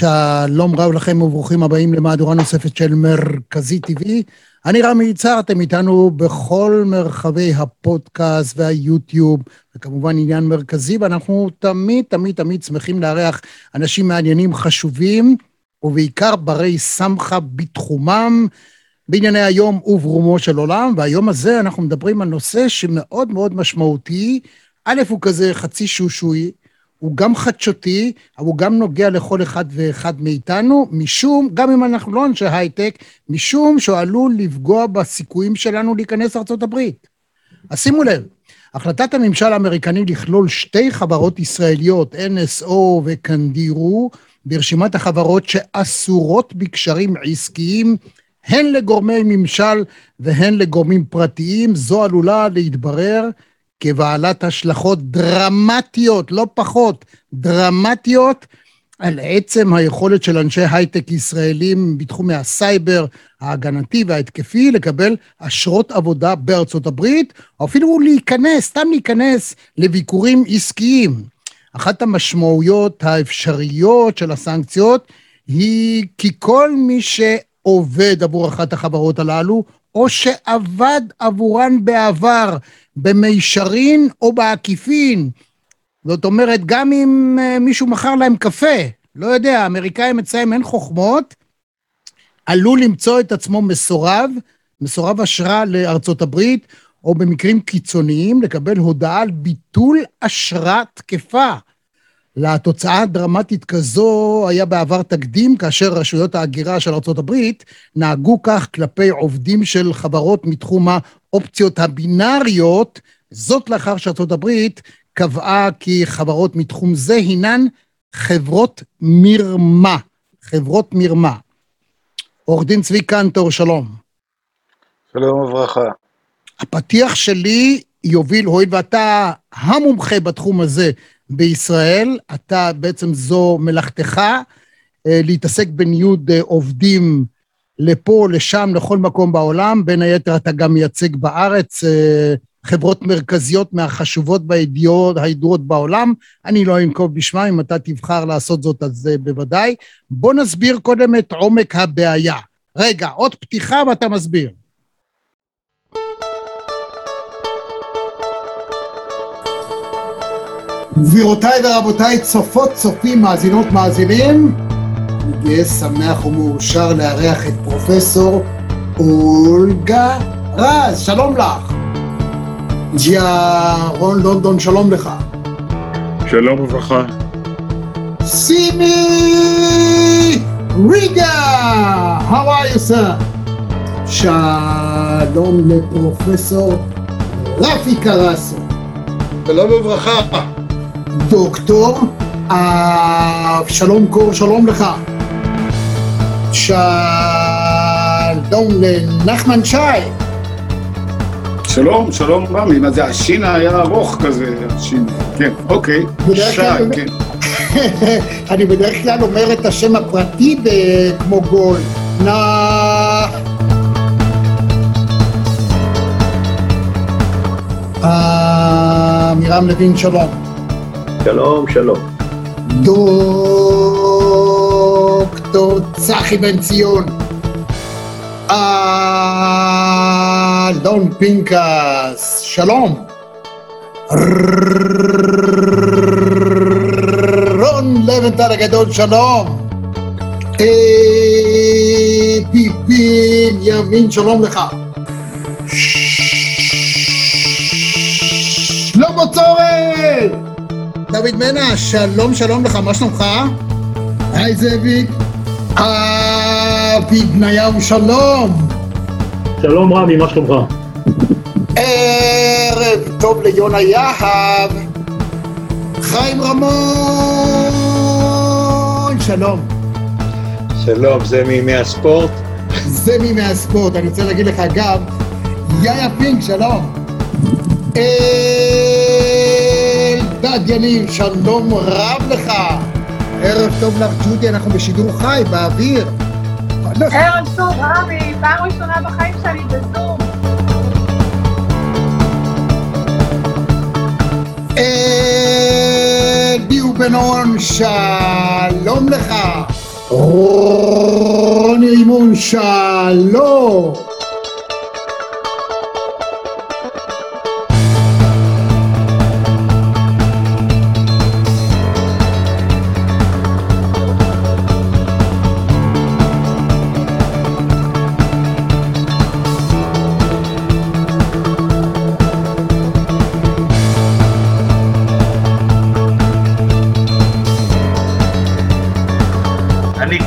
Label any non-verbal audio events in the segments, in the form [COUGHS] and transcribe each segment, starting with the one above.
שלום רב לכם וברוכים הבאים למהדורה נוספת של מרכזי TV. אני רמי יצהר, אתם איתנו בכל מרחבי הפודקאסט והיוטיוב, וכמובן עניין מרכזי, ואנחנו תמיד תמיד תמיד שמחים לארח אנשים מעניינים חשובים, ובעיקר ברי סמכה בתחומם, בענייני היום וברומו של עולם, והיום הזה אנחנו מדברים על נושא שמאוד מאוד משמעותי. א', הוא כזה חצי שושוי, הוא גם חדשותי, אבל הוא גם נוגע לכל אחד ואחד מאיתנו, משום, גם אם אנחנו לא אנשי הייטק, משום שהוא עלול לפגוע בסיכויים שלנו להיכנס לארה"ב. אז שימו לב, החלטת הממשל האמריקני לכלול שתי חברות ישראליות, NSO וקנדירו, ברשימת החברות שאסורות בקשרים עסקיים, הן לגורמי ממשל והן לגורמים פרטיים, זו עלולה להתברר כבעלת השלכות דרמטיות, לא פחות, דרמטיות, על עצם היכולת של אנשי הייטק ישראלים בתחומי הסייבר, ההגנתי וההתקפי, לקבל אשרות עבודה בארצות הברית, או אפילו להיכנס, סתם להיכנס לביקורים עסקיים. אחת המשמעויות האפשריות של הסנקציות היא כי כל מי שעובד עבור אחת החברות הללו, או שעבד עבורן בעבר במישרין או בעקיפין. זאת אומרת, גם אם אה, מישהו מכר להם קפה, לא יודע, האמריקאים אצלם אין חוכמות, עלול למצוא את עצמו מסורב, מסורב אשרה לארצות הברית, או במקרים קיצוניים לקבל הודעה על ביטול אשרה תקפה. לתוצאה דרמטית כזו היה בעבר תקדים, כאשר רשויות ההגירה של ארה"ב נהגו כך כלפי עובדים של חברות מתחום האופציות הבינאריות, זאת לאחר שארה"ב קבעה כי חברות מתחום זה הינן חברות מרמה. חברות מרמה. עורך דין צבי קנטור, שלום. שלום וברכה. הפתיח שלי יוביל, הואיל ואתה המומחה בתחום הזה בישראל, אתה בעצם זו מלאכתך, אה, להתעסק בניוד אה, עובדים לפה, לשם, לכל מקום בעולם. בין היתר אתה גם מייצג בארץ אה, חברות מרכזיות מהחשובות והידיעות הידועות בעולם. אני לא אנקוב בשמם, אם אתה תבחר לעשות זאת אז בוודאי. בוא נסביר קודם את עומק הבעיה. רגע, עוד פתיחה ואתה מסביר. גבירותיי ורבותיי, צופות, צופים, מאזינות, מאזינים, אני גאה, שמח ומאושר לארח את פרופסור אולגה רז, שלום לך. ג'יה רון לונדון, שלום לך. שלום וברכה. סימי ריגה, how are you sir? שלום לפרופסור רפי קרסו. שלום וברכה. דוקטור אבשלום קור, שלום לך. שלום לנחמן שי. שלום, שלום רמי, מה זה, השין היה ארוך כזה, השין, כן, אוקיי, שי, כן. [LAUGHS] אני בדרך כלל אומר את השם הפרטי כמו גול. נא... אה, מירם לוין, שלום. שלום, שלום. דוקטור צחי בן ציון. אלון פינקס, שלום. רון לבנטל הגדול, שלום. פיפין ימין, שלום לך. שלמה צורן! דוד מנע, שלום שלום לך, מה שלומך? היי זאביק. אבי בניהו, שלום. שלום רמי, מה שלומך? ערב טוב ליונה יהב. חיים רמון, שלום. שלום, זה מימי הספורט? [LAUGHS] זה מימי הספורט, אני רוצה להגיד לך אגב, יאיה פינק, שלום. אלדד יניב, שלום רב לך. ערב טוב לך, ג'ודי, אנחנו בשידור חי, באוויר. ערב טוב, רבי, פעם ראשונה בחיים שלי בזום. אלי ובנון, שלום לך. רוני רימון, שלום!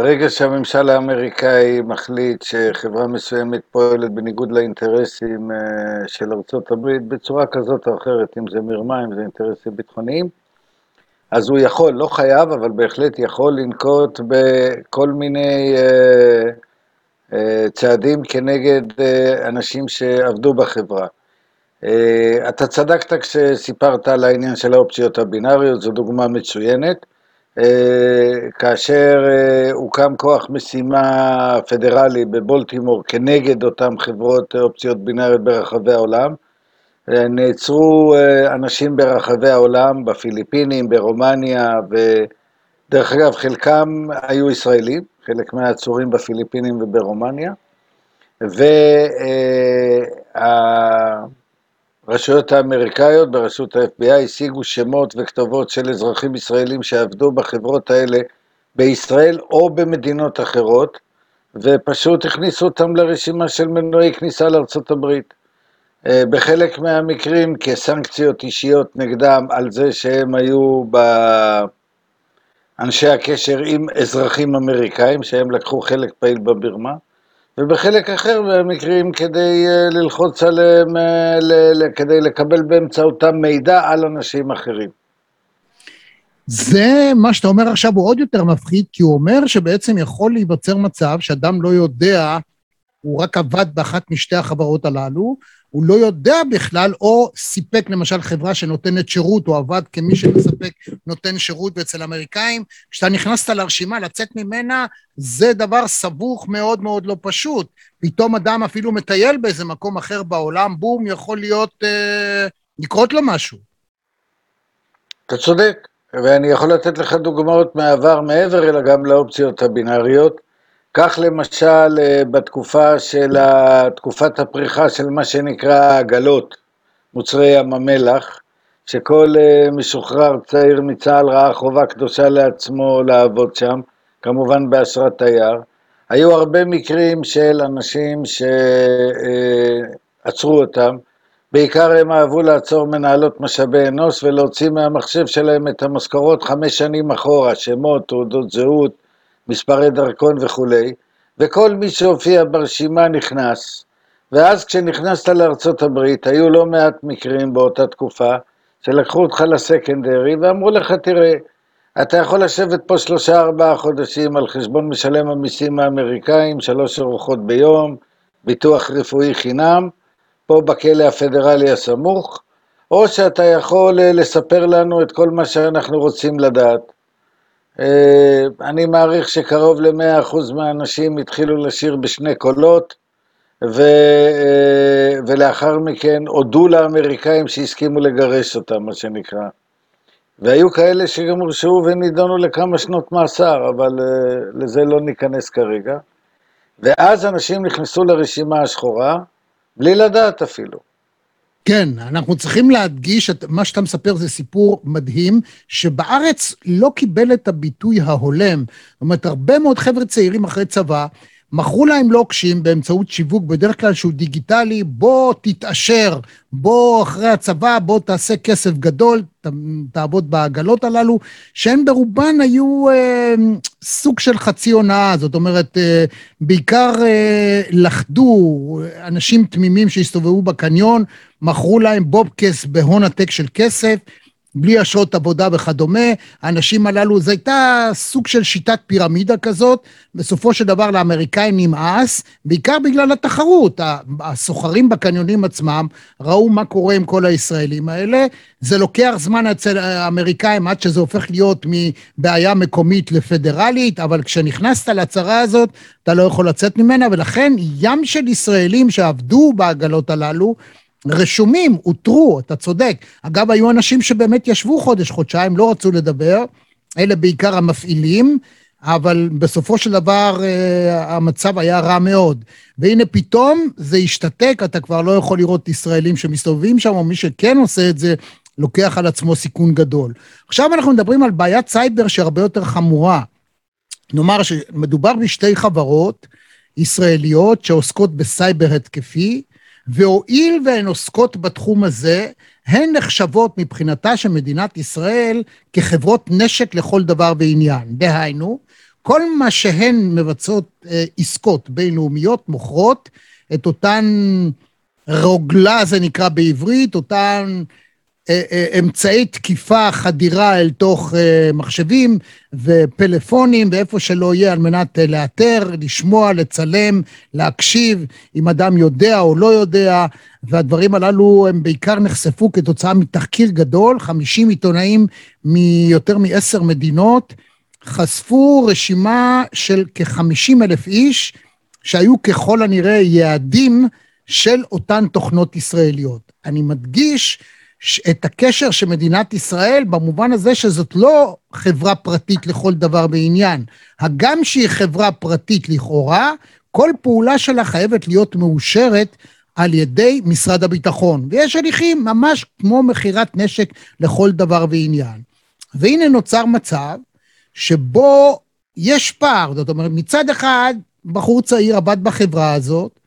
ברגע שהממשל האמריקאי מחליט שחברה מסוימת פועלת בניגוד לאינטרסים אה, של ארצות הברית בצורה כזאת או אחרת, אם זה מרמה, אם זה אינטרסים ביטחוניים, אז הוא יכול, לא חייב, אבל בהחלט יכול לנקוט בכל מיני אה, אה, צעדים כנגד אה, אנשים שעבדו בחברה. אה, אתה צדקת כשסיפרת על העניין של האופציות הבינאריות, זו דוגמה מצוינת. אה, כאשר אה, הוקם כוח משימה פדרלי בבולטימור כנגד אותן חברות אופציות בינאריות ברחבי העולם, אה, נעצרו אנשים ברחבי העולם, בפיליפינים, ברומניה, ודרך אגב חלקם היו ישראלים, חלק מהעצורים בפיליפינים וברומניה, וה... הרשויות האמריקאיות בראשות ה-FBI השיגו שמות וכתובות של אזרחים ישראלים שעבדו בחברות האלה בישראל או במדינות אחרות, ופשוט הכניסו אותם לרשימה של מנועי כניסה לארצות הברית. אה, בחלק מהמקרים כסנקציות אישיות נגדם על זה שהם היו באנשי הקשר עם אזרחים אמריקאים, שהם לקחו חלק פעיל בבירמה. ובחלק אחר מהמקרים כדי אה, ללחוץ עליהם, אה, כדי לקבל באמצעותם מידע על אנשים אחרים. זה, מה שאתה אומר עכשיו הוא עוד יותר מפחיד, כי הוא אומר שבעצם יכול להיווצר מצב שאדם לא יודע, הוא רק עבד באחת משתי החברות הללו, הוא לא יודע בכלל, או סיפק למשל חברה שנותנת שירות, או עבד כמי שמספק, נותן שירות אצל אמריקאים. כשאתה נכנסת לרשימה, לצאת ממנה, זה דבר סבוך מאוד מאוד לא פשוט. פתאום אדם אפילו מטייל באיזה מקום אחר בעולם, בום, יכול להיות, אה, לקרות לו משהו. אתה צודק, ואני יכול לתת לך דוגמאות מהעבר מעבר, אלא גם לאופציות הבינאריות. כך למשל אה, בתקופה של תקופת הפריחה של מה שנקרא העגלות, מוצרי ים המלח, שכל אה, משוחרר צעיר מצה"ל ראה חובה קדושה לעצמו לעבוד שם, כמובן באשרת תייר. היו הרבה מקרים של אנשים שעצרו אותם, בעיקר הם אהבו לעצור מנהלות משאבי אנוש ולהוציא מהמחשב שלהם את המשכורות חמש שנים אחורה, שמות, תעודות זהות, מספרי דרכון וכולי, וכל מי שהופיע ברשימה נכנס, ואז כשנכנסת לארצות הברית, היו לא מעט מקרים באותה תקופה, שלקחו אותך לסקנדרי ואמרו לך, תראה, אתה יכול לשבת פה שלושה ארבעה חודשים על חשבון משלם המיסים האמריקאים, שלוש ארוחות ביום, ביטוח רפואי חינם, פה בכלא הפדרלי הסמוך, או שאתה יכול אה, לספר לנו את כל מה שאנחנו רוצים לדעת. אה, אני מעריך שקרוב ל-100% מהאנשים התחילו לשיר בשני קולות, ו, אה, ולאחר מכן הודו לאמריקאים שהסכימו לגרש אותם, מה שנקרא. והיו כאלה שגם הורשעו ונידונו לכמה שנות מאסר, אבל אה, לזה לא ניכנס כרגע. ואז אנשים נכנסו לרשימה השחורה, בלי לדעת אפילו. כן, אנחנו צריכים להדגיש, את מה שאתה מספר זה סיפור מדהים, שבארץ לא קיבל את הביטוי ההולם. זאת אומרת, הרבה מאוד חבר'ה צעירים אחרי צבא, מכרו להם לוקשים באמצעות שיווק, בדרך כלל שהוא דיגיטלי, בוא תתעשר, בוא אחרי הצבא, בוא תעשה כסף גדול, ת, תעבוד בעגלות הללו, שהן ברובן היו אה, סוג של חצי הונאה, זאת אומרת, אה, בעיקר אה, לכדו אנשים תמימים שהסתובבו בקניון, מכרו להם בובקס בהון עתק של כסף, בלי אשרות עבודה וכדומה. האנשים הללו, זו הייתה סוג של שיטת פירמידה כזאת. בסופו של דבר לאמריקאים נמאס, בעיקר בגלל התחרות. הסוחרים בקניונים עצמם ראו מה קורה עם כל הישראלים האלה. זה לוקח זמן אצל האמריקאים עד שזה הופך להיות מבעיה מקומית לפדרלית, אבל כשנכנסת להצהרה הזאת, אתה לא יכול לצאת ממנה, ולכן ים של ישראלים שעבדו בעגלות הללו, רשומים, אותרו, אתה צודק. אגב, היו אנשים שבאמת ישבו חודש, חודשיים, לא רצו לדבר, אלה בעיקר המפעילים, אבל בסופו של דבר אה, המצב היה רע מאוד. והנה פתאום זה השתתק, אתה כבר לא יכול לראות ישראלים שמסתובבים שם, או מי שכן עושה את זה, לוקח על עצמו סיכון גדול. עכשיו אנחנו מדברים על בעיית סייבר שהרבה יותר חמורה. נאמר שמדובר בשתי חברות ישראליות שעוסקות בסייבר התקפי, והואיל והן עוסקות בתחום הזה, הן נחשבות מבחינתה של מדינת ישראל כחברות נשק לכל דבר ועניין. דהיינו, כל מה שהן מבצעות אה, עסקות בינלאומיות מוכרות את אותן רוגלה, זה נקרא בעברית, אותן אמצעי תקיפה, חדירה אל תוך אה, מחשבים ופלאפונים ואיפה שלא יהיה על מנת לאתר, לשמוע, לצלם, להקשיב, אם אדם יודע או לא יודע, והדברים הללו הם בעיקר נחשפו כתוצאה מתחקיר גדול, 50 עיתונאים מיותר מעשר מדינות, חשפו רשימה של כ-50 אלף איש, שהיו ככל הנראה יעדים של אותן תוכנות ישראליות. אני מדגיש את הקשר של מדינת ישראל במובן הזה שזאת לא חברה פרטית לכל דבר ועניין. הגם שהיא חברה פרטית לכאורה, כל פעולה שלה חייבת להיות מאושרת על ידי משרד הביטחון. ויש הליכים ממש כמו מכירת נשק לכל דבר ועניין. והנה נוצר מצב שבו יש פער, זאת אומרת, מצד אחד, בחור צעיר עבד בחברה הזאת,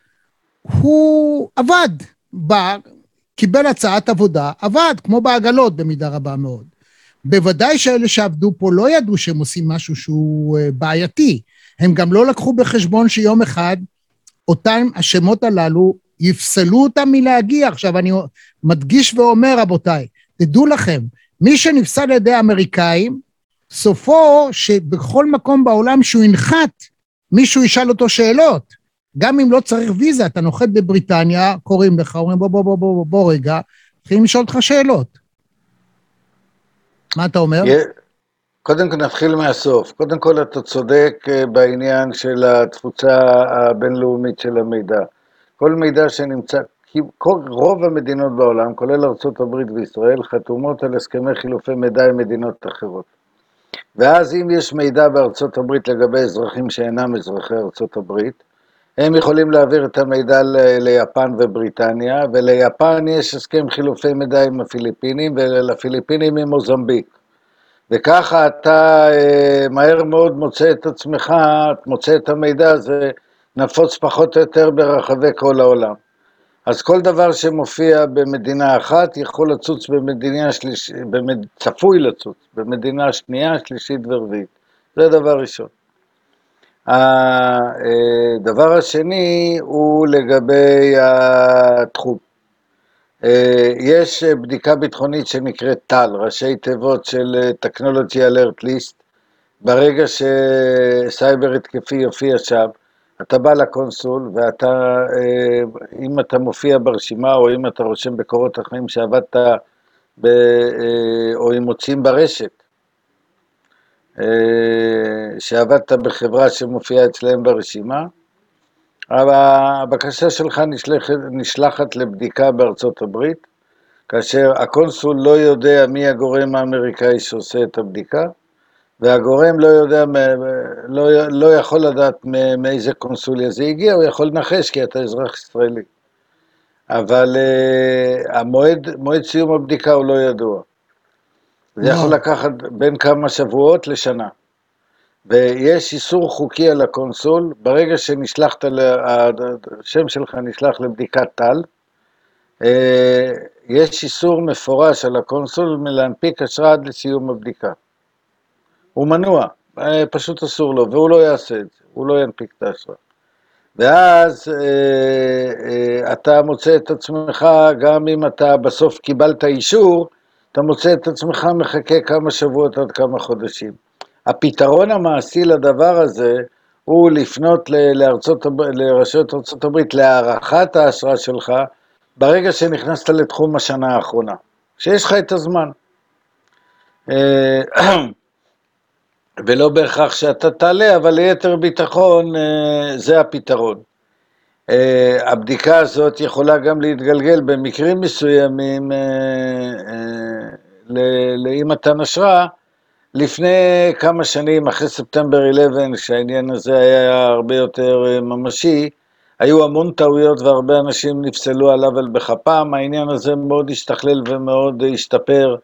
הוא עבד בה, קיבל הצעת עבודה, עבד, כמו בעגלות במידה רבה מאוד. בוודאי שאלה שעבדו פה לא ידעו שהם עושים משהו שהוא אה, בעייתי. הם גם לא לקחו בחשבון שיום אחד אותם השמות הללו יפסלו אותם מלהגיע. עכשיו, אני מדגיש ואומר, רבותיי, תדעו לכם, מי שנפסל על ידי האמריקאים, סופו שבכל מקום בעולם שהוא ינחת, מישהו ישאל אותו שאלות. גם אם לא צריך ויזה, אתה נוחת בבריטניה, קוראים לך, אומרים בוא, בוא, בוא, בוא, בוא רגע, מתחילים לשאול אותך שאלות. מה אתה אומר? קודם כל נתחיל מהסוף. קודם כל אתה צודק אה, בעניין של התפוצה הבינלאומית של המידע. כל מידע שנמצא, כי כל, רוב המדינות בעולם, כולל ארה"ב וישראל, חתומות על הסכמי חילופי מידע עם מדינות אחרות. ואז אם יש מידע בארצות הברית לגבי אזרחים שאינם אזרחי ארצות הברית, הם יכולים להעביר את המידע ליפן ובריטניה, וליפן יש הסכם חילופי מידע עם הפיליפינים, ולפיליפינים עם מוזמביק. וככה אתה אה, מהר מאוד מוצא את עצמך, מוצא את המידע הזה נפוץ פחות או יותר ברחבי כל העולם. אז כל דבר שמופיע במדינה אחת יכול לצוץ במדינה שלישית. צפוי לצוץ במדינה שנייה, שלישית ורביעית. זה דבר ראשון. הדבר השני הוא לגבי התחום. יש בדיקה ביטחונית שנקראת טל, ראשי תיבות של Technology Alert List. ברגע שסייבר התקפי יופיע שם, אתה בא לקונסול ואתה, אם אתה מופיע ברשימה או אם אתה רושם בקורות החיים שעבדת ב, או אם מוצאים ברשת, אה, שעבדת בחברה שמופיעה אצלם ברשימה, אבל הבקשה שלך נשלחת, נשלחת לבדיקה בארצות הברית, כאשר הקונסול לא יודע מי הגורם האמריקאי שעושה את הבדיקה, והגורם לא יודע, לא, לא יכול לדעת מאיזה קונסוליה זה הגיע, הוא יכול לנחש כי אתה אזרח ישראלי. אבל uh, המועד, מועד סיום הבדיקה הוא לא ידוע. זה יכול לקחת בין כמה שבועות לשנה. ויש איסור חוקי על הקונסול, ברגע שנשלחת, השם שלך נשלח לבדיקת TAL, אה, יש איסור מפורש על הקונסול מלהנפיק אשרה עד לסיום הבדיקה. הוא מנוע, אה, פשוט אסור לו, והוא לא יעשה את זה, הוא לא ינפיק את האשרה. ואז אה, אתה מוצא את עצמך, גם אם אתה בסוף קיבלת אישור, אתה מוצא את עצמך מחכה כמה שבועות עד כמה חודשים. הפתרון המעשי לדבר הזה הוא לפנות לארצות, לרשויות ארצות הברית להארכת האשרה שלך ברגע שנכנסת לתחום השנה האחרונה, שיש לך את הזמן. אה, [CLEARS THROAT] ולא בהכרח שאתה תעלה, אבל ליתר ביטחון אה, זה הפתרון. אה, הבדיקה הזאת יכולה גם להתגלגל במקרים מסוימים אה, אה, ל- לאי מתן אשרה. לפני כמה שנים, אחרי ספטמבר 11, כשהעניין הזה היה הרבה יותר אה, ממשי, היו המון טעויות והרבה אנשים נפסלו על עוול בכפם, העניין הזה מאוד השתכלל ומאוד השתפר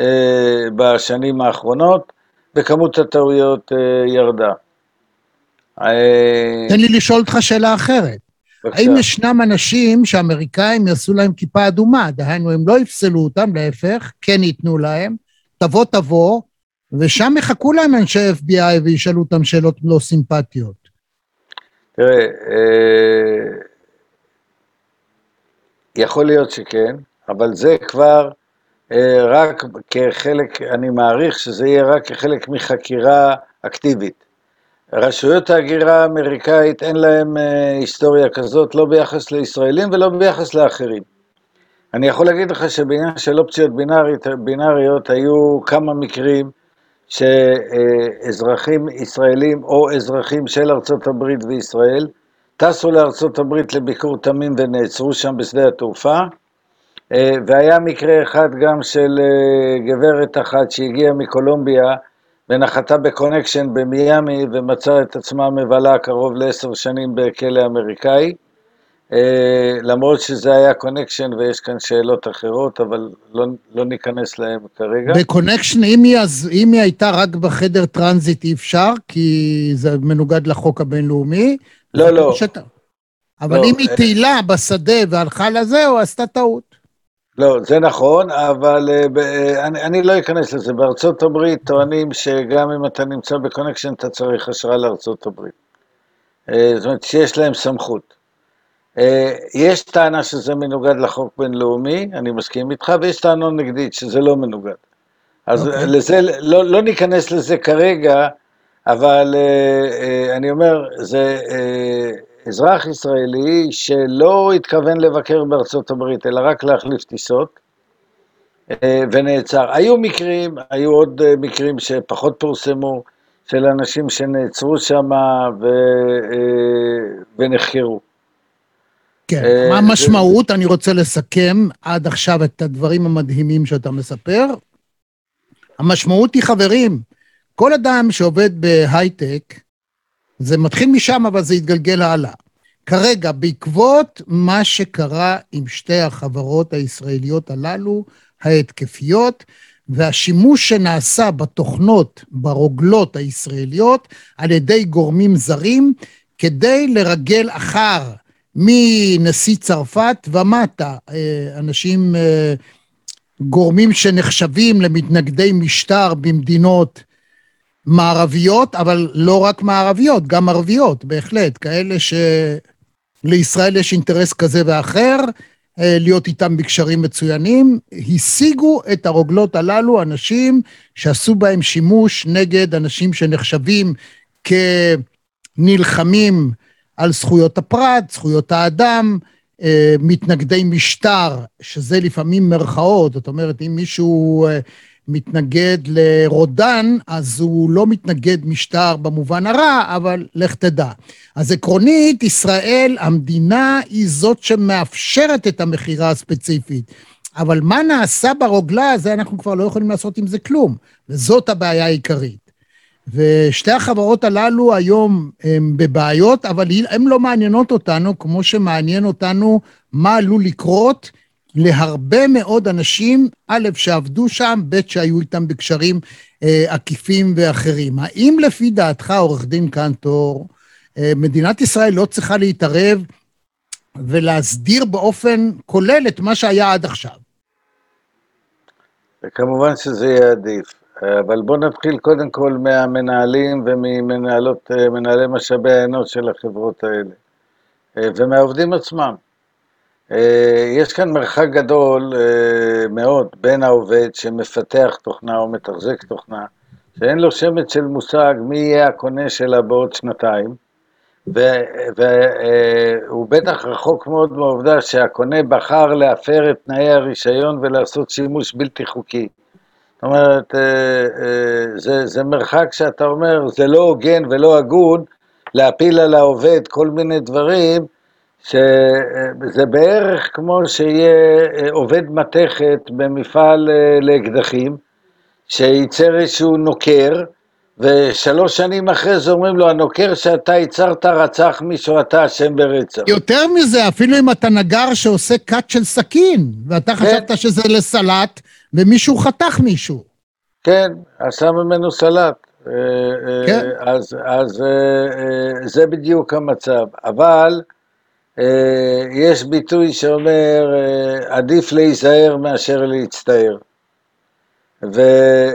אה, בשנים האחרונות, וכמות הטעויות אה, ירדה. אה, תן לי לשאול אותך שאלה אחרת. בבקשה. האם ישנם אנשים שאמריקאים יעשו להם כיפה אדומה? דהיינו, הם לא יפסלו אותם, להפך, כן ייתנו להם, תבוא תבוא, ושם יחכו להם אנשי FBI וישאלו אותם שאלות לא סימפטיות. תראה, אה, יכול להיות שכן, אבל זה כבר אה, רק כחלק, אני מעריך שזה יהיה רק כחלק מחקירה אקטיבית. רשויות ההגירה האמריקאית אין להם אה, היסטוריה כזאת, לא ביחס לישראלים ולא ביחס לאחרים. אני יכול להגיד לך שבעניין של אופציות בינארית, בינאריות היו כמה מקרים שאזרחים ישראלים או אזרחים של ארצות הברית וישראל טסו לארצות הברית לביקור תמים ונעצרו שם בשדה התעופה אה, והיה מקרה אחד גם של אה, גברת אחת שהגיעה מקולומביה ונחתה ב connection במיאמי ומצאה את עצמה מבלה קרוב לעשר שנים בכלא אמריקאי אה, למרות שזה היה connection ויש כאן שאלות אחרות, אבל לא, לא ניכנס להם כרגע. ב connection, אם היא, אז, אם היא הייתה רק בחדר טרנזיט אי אפשר, כי זה מנוגד לחוק הבינלאומי. לא, לא. שת... אבל לא, אם היא אה, טיילה בשדה והלכה לזה, או עשתה טעות. לא, זה נכון, אבל אה, אה, אני, אני לא אכנס לזה. בארצות הברית טוענים שגם אם אתה נמצא בקונקשן, אתה צריך אשרה לארצות הברית. אה, זאת אומרת שיש להם סמכות. יש טענה שזה מנוגד לחוק בינלאומי, אני מסכים איתך, ויש טענה נגדית שזה לא מנוגד. אז אוקיי. לזה, לא, לא ניכנס לזה כרגע, אבל אני אומר, זה אזרח ישראלי שלא התכוון לבקר בארצות הברית, אלא רק להחליף טיסות, אה, ונעצר. היו מקרים, היו עוד אה, מקרים שפחות פורסמו, של אנשים שנעצרו שם ו, אה, ונחקרו. כן, מה המשמעות? אני רוצה לסכם עד עכשיו את הדברים המדהימים שאתה מספר. המשמעות היא, חברים, כל אדם שעובד בהייטק, זה מתחיל משם, אבל זה יתגלגל הלאה. כרגע, בעקבות מה שקרה עם שתי החברות הישראליות הללו, ההתקפיות, והשימוש שנעשה בתוכנות, ברוגלות הישראליות, על ידי גורמים זרים, כדי לרגל אחר מנשיא צרפת ומטה, אה, אנשים, אה, גורמים שנחשבים למתנגדי משטר במדינות מערביות, אבל לא רק מערביות, גם ערביות, בהחלט, כאלה שלישראל יש אינטרס כזה ואחר, אה, להיות איתם בקשרים מצוינים, השיגו את הרוגלות הללו אנשים שעשו בהם שימוש נגד אנשים שנחשבים כנלחמים על זכויות הפרט, זכויות האדם, אה, מתנגדי משטר, שזה לפעמים מרכאות, זאת אומרת, אם מישהו אה, מתנגד לרודן, אז הוא לא מתנגד משטר במובן הרע, אבל לך תדע. אז עקרונית, ישראל, המדינה, היא זאת שמאפשרת את המכירה הספציפית. אבל מה נעשה ברוגלה, זה אנחנו כבר לא יכולים לעשות עם זה כלום, וזאת הבעיה העיקרית. ושתי החברות הללו היום הן בבעיות, אבל הן לא מעניינות אותנו כמו שמעניין אותנו מה עלול לקרות להרבה מאוד אנשים, א', שעבדו שם, ב', שהיו איתם בקשרים אה, עקיפים ואחרים. האם לפי דעתך, עורך דין קנטור, אה, מדינת ישראל לא צריכה להתערב ולהסדיר באופן כולל את מה שהיה עד עכשיו? וכמובן שזה יהיה עדיף. אבל בואו נתחיל קודם כל מהמנהלים וממנהלות, מנהלי משאבי האנוש של החברות האלה, ומהעובדים עצמם. אה, יש כאן מרחק גדול אה, מאוד בין העובד שמפתח תוכנה או מתחזק תוכנה, שאין לו שמץ של מושג מי יהיה הקונה שלה בעוד שנתיים, והוא בטח רחוק מאוד מהעובדה שהקונה בחר להפר את תנאי הרישיון ולעשות שימוש בלתי חוקי. זאת אומרת, זה, זה מרחק שאתה אומר, זה לא הוגן ולא הגון להפיל על העובד כל מיני דברים שזה בערך כמו שיהיה אה, עובד מתכת במפעל אה, לאקדחים, שייצר איזשהו נוקר, ושלוש שנים אחרי זה אומרים לו, הנוקר שאתה ייצרת רצח מישהו, אתה אשם ברצח. יותר מזה, אפילו אם אתה נגר שעושה קאט של סכין, ואתה כן. חשבת שזה לסלט, ומישהו חתך מישהו. כן, עשה ממנו סלט. אה, כן. אז, אז זה בדיוק המצב. אבל יש ביטוי שאומר, אה, עדיף להיזהר מאשר להצטער. ו...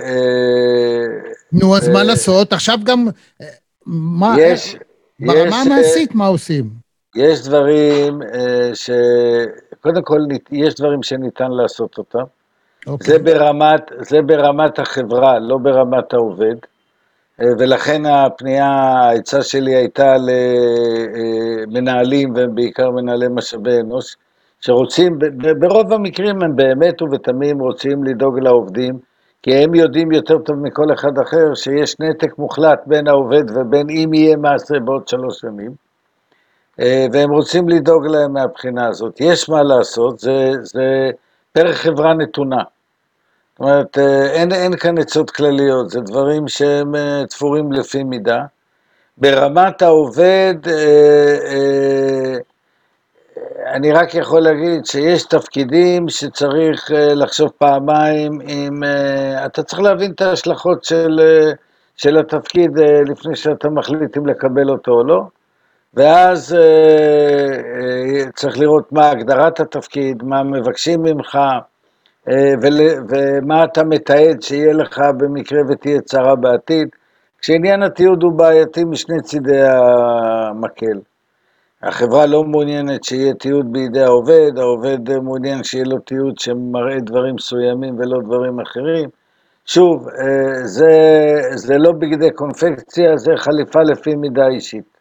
אה, נו, אז מה לעשות? עכשיו גם... מה... יש... ברמה המעשית, מה עושים? יש דברים ש... קודם כל, יש דברים שניתן לעשות אותם. Okay. אוקיי. זה, ברמת, זה ברמת החברה, לא ברמת העובד. ולכן הפנייה, העצה שלי הייתה למנהלים ובעיקר מנהלי משאבי אנוש, שרוצים, ברוב המקרים הם באמת ובתמים רוצים לדאוג לעובדים, כי הם יודעים יותר טוב מכל אחד אחר שיש נתק מוחלט בין העובד ובין אם יהיה מעשה בעוד שלוש שנים, אה, והם רוצים לדאוג להם מהבחינה הזאת. יש מה לעשות, זה, זה פר חברה נתונה. אומרת, אה, אין, אין כאן עצות כלליות, זה דברים שהם אה, תפורים לפי מידה. ברמת העובד, אה, אני רק יכול להגיד שיש תפקידים שצריך לחשוב פעמיים אם... אתה צריך להבין את ההשלכות של, של התפקיד לפני שאתה מחליט אם לקבל אותו או לא, ואז צריך לראות מה הגדרת התפקיד, מה מבקשים ממך, ומה אתה מתעד שיהיה לך במקרה ותהיה צרה בעתיד, כשעניין התיעוד הוא בעייתי משני צידי המקל. החברה לא מעוניינת שיהיה תיעוד בידי העובד, העובד מעוניין שיהיה לו תיעוד שמראה דברים מסוימים ולא דברים אחרים. שוב, אה, זה, זה לא בגדי קונפקציה, זה חליפה לפי מידה אישית.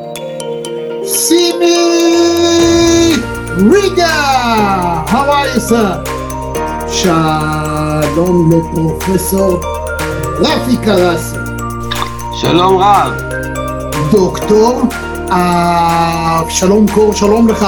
Simi Riga! How are you, sir? שלום לפרופסור רפי קרסי. שלום רב. דוקטור אבשלום קור, שלום לך.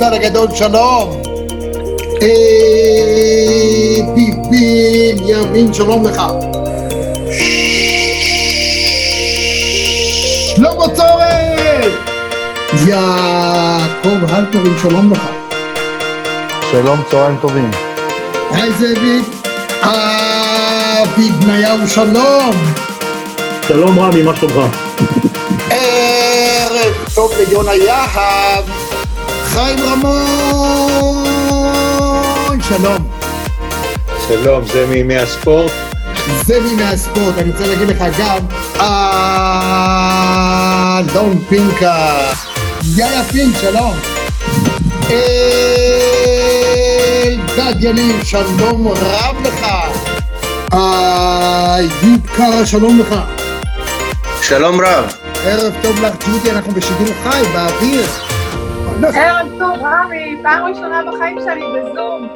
לבנטל הגדול, שלום. ביבי ימין, שלום לך. שלמה צורן! יעקב הלפרין, שלום לך. שלום, צהריים טובים. היי זאביק. דוד בניהו, שלום. שלום רמי, מה שלומך? ערב טוב ליונה יהב. חיים רמון, שלום. שלום, זה מימי הספורט? זה מימי הספורט, אני רוצה להגיד לך גם, אלון פינקה. יאיה פינק, שלום. אלדד יניב, שלום רב לך. איוב קרא, שלום לך. שלום רב. ערב טוב לך, ג'ודי, אנחנו בשידור חי, באוויר. ערב טוב, רמי, פעם ראשונה בחיים שלי בזום.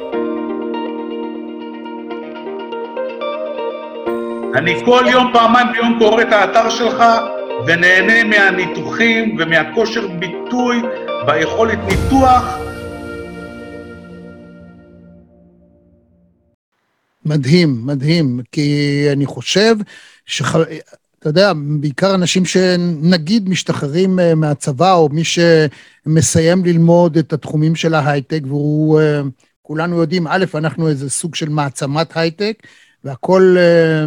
אני כל יום, פעמיים ביום קורא את האתר שלך ונהנה מהניתוחים ומהכושר ביטוי והיכולת ניתוח. מדהים, מדהים, כי אני חושב שח... אתה יודע, בעיקר אנשים שנגיד משתחררים אה, מהצבא, או מי שמסיים ללמוד את התחומים של ההייטק, והוא, אה, כולנו יודעים, א', אנחנו איזה סוג של מעצמת הייטק, והכול אה,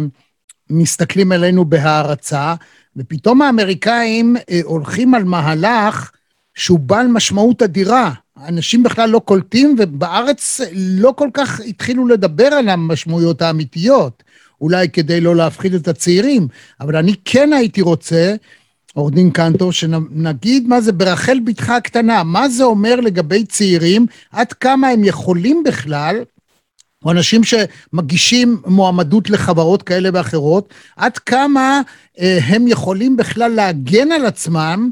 מסתכלים עלינו בהערצה, ופתאום האמריקאים הולכים על מהלך שהוא בעל משמעות אדירה. אנשים בכלל לא קולטים, ובארץ לא כל כך התחילו לדבר על המשמעויות האמיתיות. אולי כדי לא להפחיד את הצעירים, אבל אני כן הייתי רוצה, עורך דין קנטו, שנגיד מה זה ברחל בתך הקטנה, מה זה אומר לגבי צעירים, עד כמה הם יכולים בכלל, או אנשים שמגישים מועמדות לחברות כאלה ואחרות, עד כמה אה, הם יכולים בכלל להגן על עצמם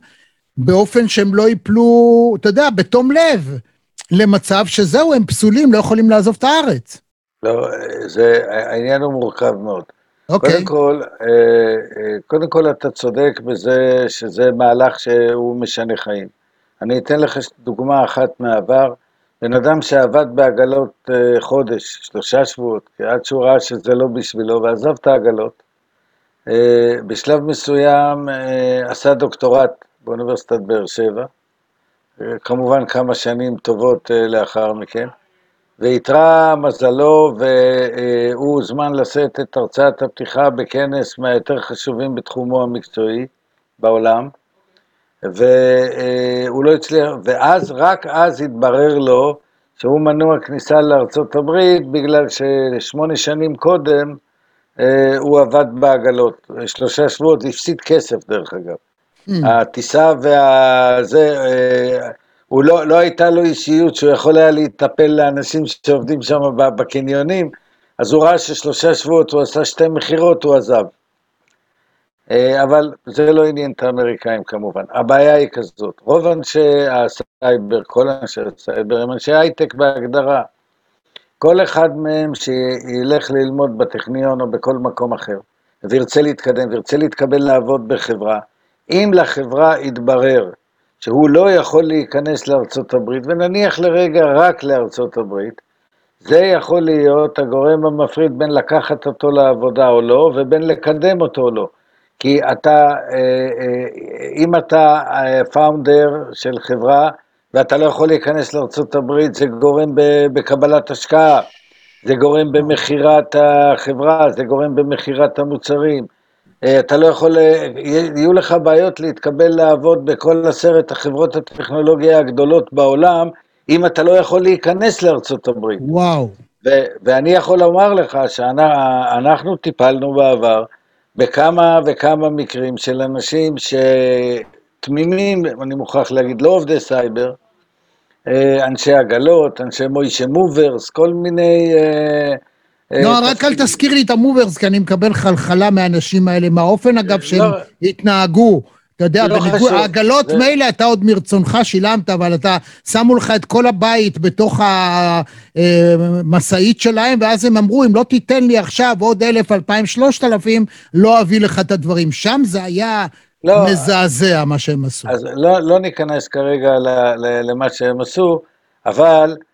באופן שהם לא ייפלו, אתה יודע, בתום לב, למצב שזהו, הם פסולים, לא יכולים לעזוב את הארץ. לא, זה, העניין הוא מורכב מאוד. אוקיי. קודם כל, אה, אה, קודם כל אתה צודק בזה שזה מהלך שהוא משנה חיים. אני אתן לך דוגמה אחת מהעבר. בן אדם שעבד בעגלות אה, חודש, שלושה שבועות, עד שהוא ראה שזה לא בשבילו, ועזב את העגלות. בשלב מסוים עשה דוקטורט באוניברסיטת באר שבע, כמובן כמה שנים טובות לאחר מכן. ואיתרע מזלו והוא הוזמן לשאת את הרצאת הפתיחה בכנס מהיותר חשובים בתחומו המקצועי בעולם, והוא לא הצליח, ואז, רק אז התברר לו שהוא מנוע כניסה לארצות הברית בגלל ששמונה שנים קודם אה, הוא עבד בעגלות, שלושה שבועות, הפסיד כסף דרך אגב. Mm. הטיסה והזה, אה, הוא לא, לא הייתה לו אישיות שהוא יכול היה להיטפל לאנשים שעובדים שם בקניונים, אז הוא ראה ששלושה שבועות הוא עשה שתי מכירות, הוא עזב. אה, אבל זה לא עניין את האמריקאים כמובן. הבעיה היא כזאת, רוב אנשי הסייבר, כל אנשי הסייבר, הם אנשי הייטק בהגדרה. כל אחד מהם שילך ללמוד בטכניון או בכל מקום אחר, וירצה להתקדם, וירצה להתקבל לעבוד בחברה, אם לחברה יתברר שהוא לא יכול להיכנס לארצות הברית, ונניח לרגע רק לארצות הברית, זה יכול להיות הגורם המפריד בין לקחת אותו לעבודה או לא, ובין לקדם אותו או לא. כי אתה, אה, אה, אם אתה פאונדר אה, של חברה, ואתה לא יכול להיכנס הברית, זה גורם בקבלת השקעה, זה גורם במכירת החברה, זה גורם במכירת המוצרים. אה, אתה לא יכול, אה, יהיו לך בעיות להתקבל לעבוד בכל עשרת החברות הטכנולוגיה הגדולות בעולם, אם אתה לא יכול להיכנס לארצות הברית. וואו. ו- ואני יכול לומר לך שאנחנו טיפלנו בעבר בכמה וכמה מקרים של אנשים שתמימים, אני מוכרח להגיד, לא עובדי סייבר, אה, אנשי עגלות, אנשי מוישה מוברס, כל מיני... אה, לא, רק אל תזכיר לי את המוברס, כי אני מקבל חלחלה מהאנשים האלה, מהאופן, אגב, שהם לא. התנהגו. אתה יודע, לא בניגוד, העגלות מילא אתה עוד מרצונך שילמת, אבל אתה, שמו לך את כל הבית בתוך המשאית שלהם, ואז הם אמרו, אם לא תיתן לי עכשיו עוד אלף, אלפיים, שלושת אלפים, לא אביא לך את הדברים. שם זה היה לא, מזעזע מה שהם עשו. אז לא, לא ניכנס כרגע למה שהם עשו, אבל אה, אה,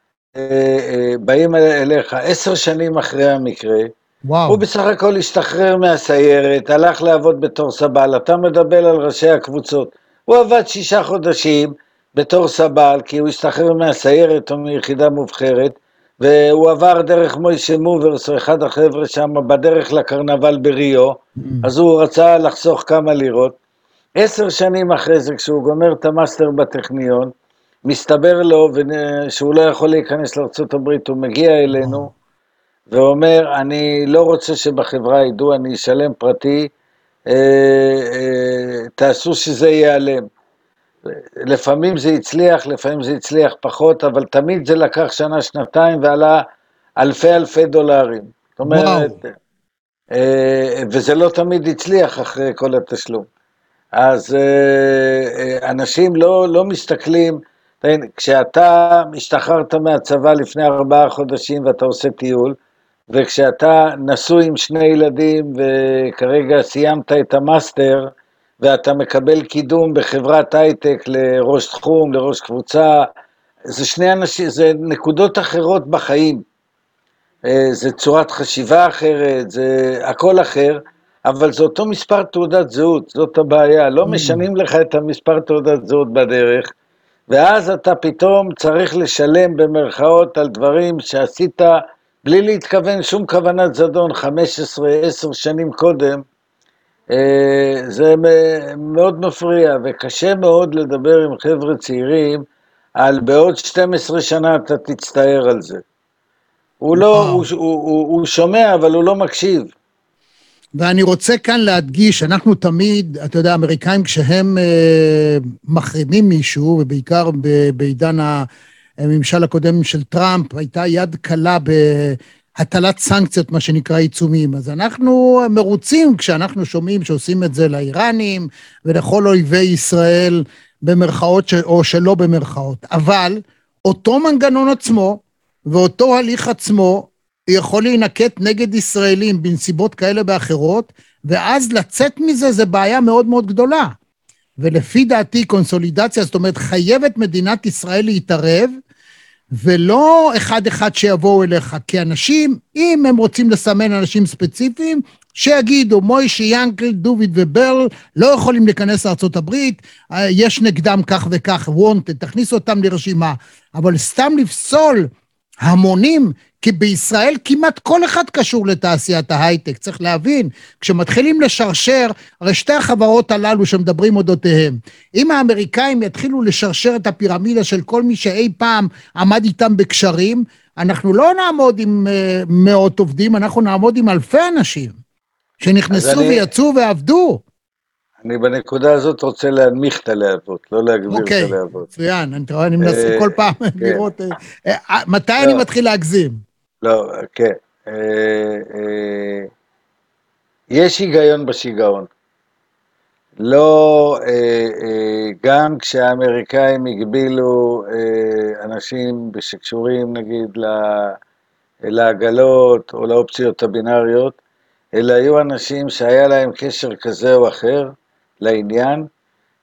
באים אליך עשר שנים אחרי המקרה, וואו. הוא בסך הכל השתחרר מהסיירת, הלך לעבוד בתור סבל, אתה מדבר על ראשי הקבוצות. הוא עבד שישה חודשים בתור סבל, כי הוא השתחרר מהסיירת או מיחידה מובחרת, והוא עבר דרך מוישה מוברס, או אחד החבר'ה שם, בדרך לקרנבל בריו, אז הוא רצה לחסוך כמה לירות. עשר שנים אחרי זה, כשהוא גומר את המאסטר בטכניון, מסתבר לו שהוא לא יכול להיכנס לארה"ב, הוא מגיע אלינו ואומר, אני לא רוצה שבחברה ידעו, אני אשלם פרטי, אה, אה, תעשו שזה ייעלם. לפעמים זה הצליח, לפעמים זה הצליח פחות, אבל תמיד זה לקח שנה, שנתיים ועלה אלפי אלפי דולרים. זאת אומרת, אה, וזה לא תמיד הצליח אחרי כל התשלום. אז אה, אנשים לא, לא מסתכלים, כשאתה השתחררת מהצבא לפני ארבעה חודשים ואתה עושה טיול, וכשאתה נשוי עם שני ילדים וכרגע סיימת את המאסטר, ואתה מקבל קידום בחברת הייטק לראש תחום, לראש קבוצה, זה שני אנשים, זה נקודות אחרות בחיים. אה, זה צורת חשיבה אחרת, זה הכל אחר, אבל זה אותו מספר תעודת זהות, זאת הבעיה. לא משנים לך את המספר תעודת זהות בדרך, ואז אתה פתאום צריך לשלם במרכאות על דברים שעשית בלי להתכוון שום כוונת זדון 15, 10 שנים קודם, אה, זה מאוד מפריע, וקשה מאוד לדבר עם חבר'ה צעירים על בעוד 12 שנה אתה תצטער על זה. הוא לא, הוא, הוא, הוא, הוא שומע, אבל הוא לא מקשיב. ואני רוצה כאן להדגיש, אנחנו תמיד, אתה יודע, האמריקאים כשהם אה, מחרימים מישהו, ובעיקר ב- בעידן הממשל הקודם של טראמפ, הייתה יד קלה בהטלת סנקציות, מה שנקרא עיצומים. אז אנחנו מרוצים כשאנחנו שומעים שעושים את זה לאיראנים ולכל אויבי ישראל, במרכאות ש... או שלא במרכאות. אבל אותו מנגנון עצמו ואותו הליך עצמו יכול להינקט נגד ישראלים בנסיבות כאלה ואחרות, ואז לצאת מזה זה בעיה מאוד מאוד גדולה. ולפי דעתי קונסולידציה, זאת אומרת, חייבת מדינת ישראל להתערב, ולא אחד-אחד שיבואו אליך, כי אנשים, אם הם רוצים לסמן אנשים ספציפיים, שיגידו, מוישה, ינקל, דוביד וברל לא יכולים להיכנס לארה"ב, יש נגדם כך וכך, wanted, תכניסו אותם לרשימה. אבל סתם לפסול המונים, כי בישראל כמעט כל אחד קשור לתעשיית ההייטק, צריך להבין, כשמתחילים לשרשר, הרי שתי החברות הללו שמדברים אודותיהם, אם האמריקאים יתחילו לשרשר את הפירמידה של כל מי שאי פעם עמד איתם בקשרים, אנחנו לא נעמוד עם uh, מאות עובדים, אנחנו נעמוד עם אלפי אנשים שנכנסו אני- ויצאו ועבדו. אני בנקודה הזאת רוצה להנמיך את הלהבות, לא להגביר אוקיי, את הלהבות. מצוין, אני רואה, אני מנסה אה, כל פעם כן. לראות אה, אה, מתי אני לא. מתחיל להגזים. לא, כן. יש היגיון בשיגעון. לא, גם כשהאמריקאים הגבילו אנשים שקשורים נגיד לעגלות או לאופציות הבינאריות, אלא היו אנשים שהיה להם קשר כזה או אחר לעניין,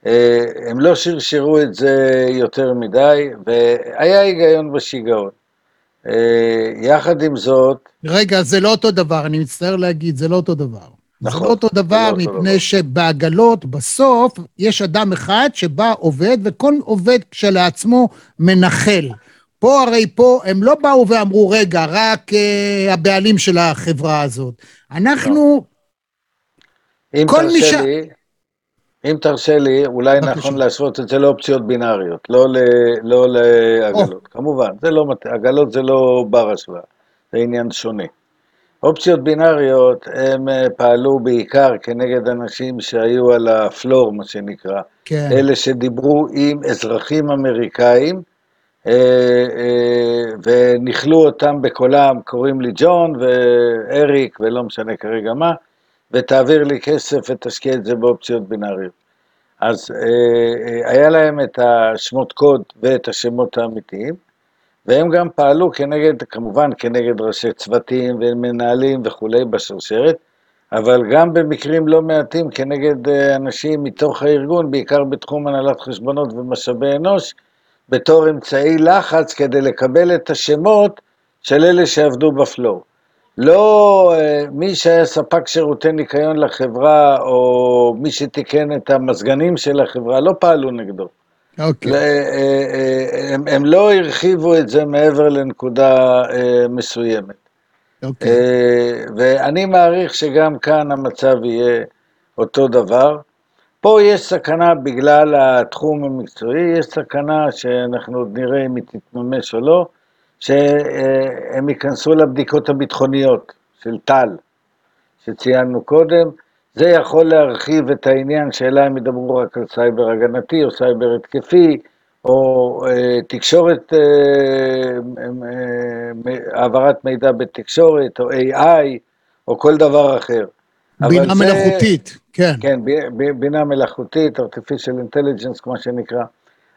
אה, הם לא שרשרו את זה יותר מדי, והיה היגיון בשיגעון. אה, יחד עם זאת, רגע, זה לא אותו דבר, אני מצטער להגיד, זה לא אותו דבר. זה נכון, לא אותו זה דבר, לא אותו דבר. מפני שבעגלות, בסוף, יש אדם אחד שבא עובד, וכל עובד כשלעצמו מנחל. פה הרי פה, הם לא באו ואמרו, רגע, רק uh, הבעלים של החברה הזאת. אנחנו, אם כל מי תרשה ש- לי, אם תרשה לי, אולי. נכון להשוות את זה לאופציות בינאריות, לא, ל, לא לעגלות. כמובן, זה לא, מת- עגלות זה לא בר השוואה, זה עניין שונה. אופציות בינאריות, הם אה, פעלו בעיקר כנגד אנשים שהיו על הפלור, מה שנקרא. כן, אלה שדיברו עם אזרחים אמריקאים, אה, אה, ונכלו אותם בקולם, קוראים לי ג'ון ואריק, ולא משנה כרגע מה, ותעביר לי כסף ותשקיע את זה באופציות בינאריות. אז אה, אה, היה להם את השמות קוד ואת השמות האמיתיים, והם גם פעלו כנגד, כמובן כנגד ראשי צוותים ומנהלים וכולי בשרשרת, אבל גם במקרים לא מעטים כנגד אה, אנשים מתוך הארגון, בעיקר בתחום הנהלת חשבונות ומשאבי אנוש, בתור אמצעי לחץ כדי לקבל את השמות של אלה שעבדו בפלואו. לא אה, מי שהיה ספק שירותי ניקיון לחברה, או מי שתיקן את המזגנים של החברה, לא פעלו נגדו. אוקיי. ל- אה, אה, הם, הם לא הרחיבו את זה מעבר לנקודה מסוימת. אוקיי. אה, ואני מעריך שגם כאן המצב יהיה אותו דבר. פה יש סכנה בגלל התחום המקצועי, יש סכנה שאנחנו עוד נראה אם היא תתממש או לא, שהם ייכנסו לבדיקות הביטחוניות של TAL, שציינו קודם. זה יכול להרחיב את העניין שאלה הם ידברו רק על סייבר הגנתי או סייבר התקפי, או אה, תקשורת, אה, אה, העברת מידע בתקשורת, או AI, או כל דבר אחר. בינה זה- מלאכותית, כן. כן, ב- ב- בינה מלאכותית, artificial intelligence, כמו שנקרא.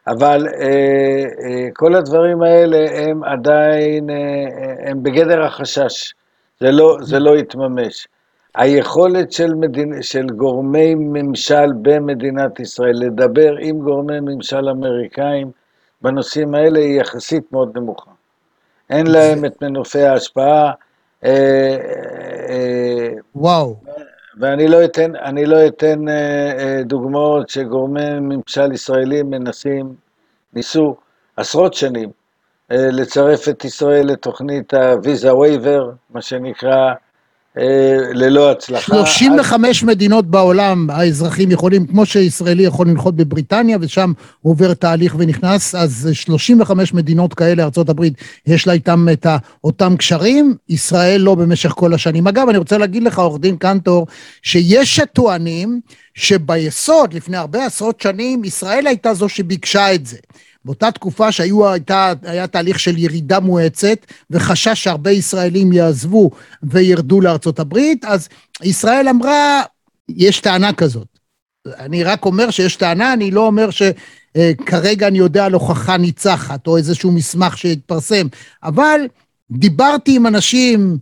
אבל אה, אה, כל הדברים האלה הם עדיין, אה, אה, הם בגדר החשש. זה לא, זה לא יתממש. היכולת של, מדינ... של גורמי ממשל במדינת ישראל לדבר עם גורמי ממשל אמריקאים בנושאים האלה היא יחסית מאוד נמוכה. אין להם את מנופי ההשפעה, אה, אה, וואו. ואני לא אתן, אני לא אתן אה, אה, דוגמאות שגורמי ממשל ישראלים מנסים, ניסו עשרות שנים אה, לצרף את ישראל לתוכנית הוויזה וייבר, מה שנקרא, ללא הצלחה. 35 מדינות בעולם האזרחים יכולים, כמו שישראלי יכול לנחות בבריטניה ושם עובר תהליך ונכנס, אז 35 מדינות כאלה, ארה"ב, יש לה איתם את אותם קשרים, ישראל לא במשך כל השנים. אגב, אני רוצה להגיד לך, עורך דין קנטור, שיש הטוענים שביסוד, לפני הרבה עשרות שנים, ישראל הייתה זו שביקשה את זה. באותה תקופה שהיו, הייתה, היה תהליך של ירידה מואצת וחשש שהרבה ישראלים יעזבו וירדו לארצות הברית, אז ישראל אמרה, יש טענה כזאת. אני רק אומר שיש טענה, אני לא אומר שכרגע אני יודע על הוכחה ניצחת או איזשהו מסמך שהתפרסם, אבל דיברתי עם אנשים,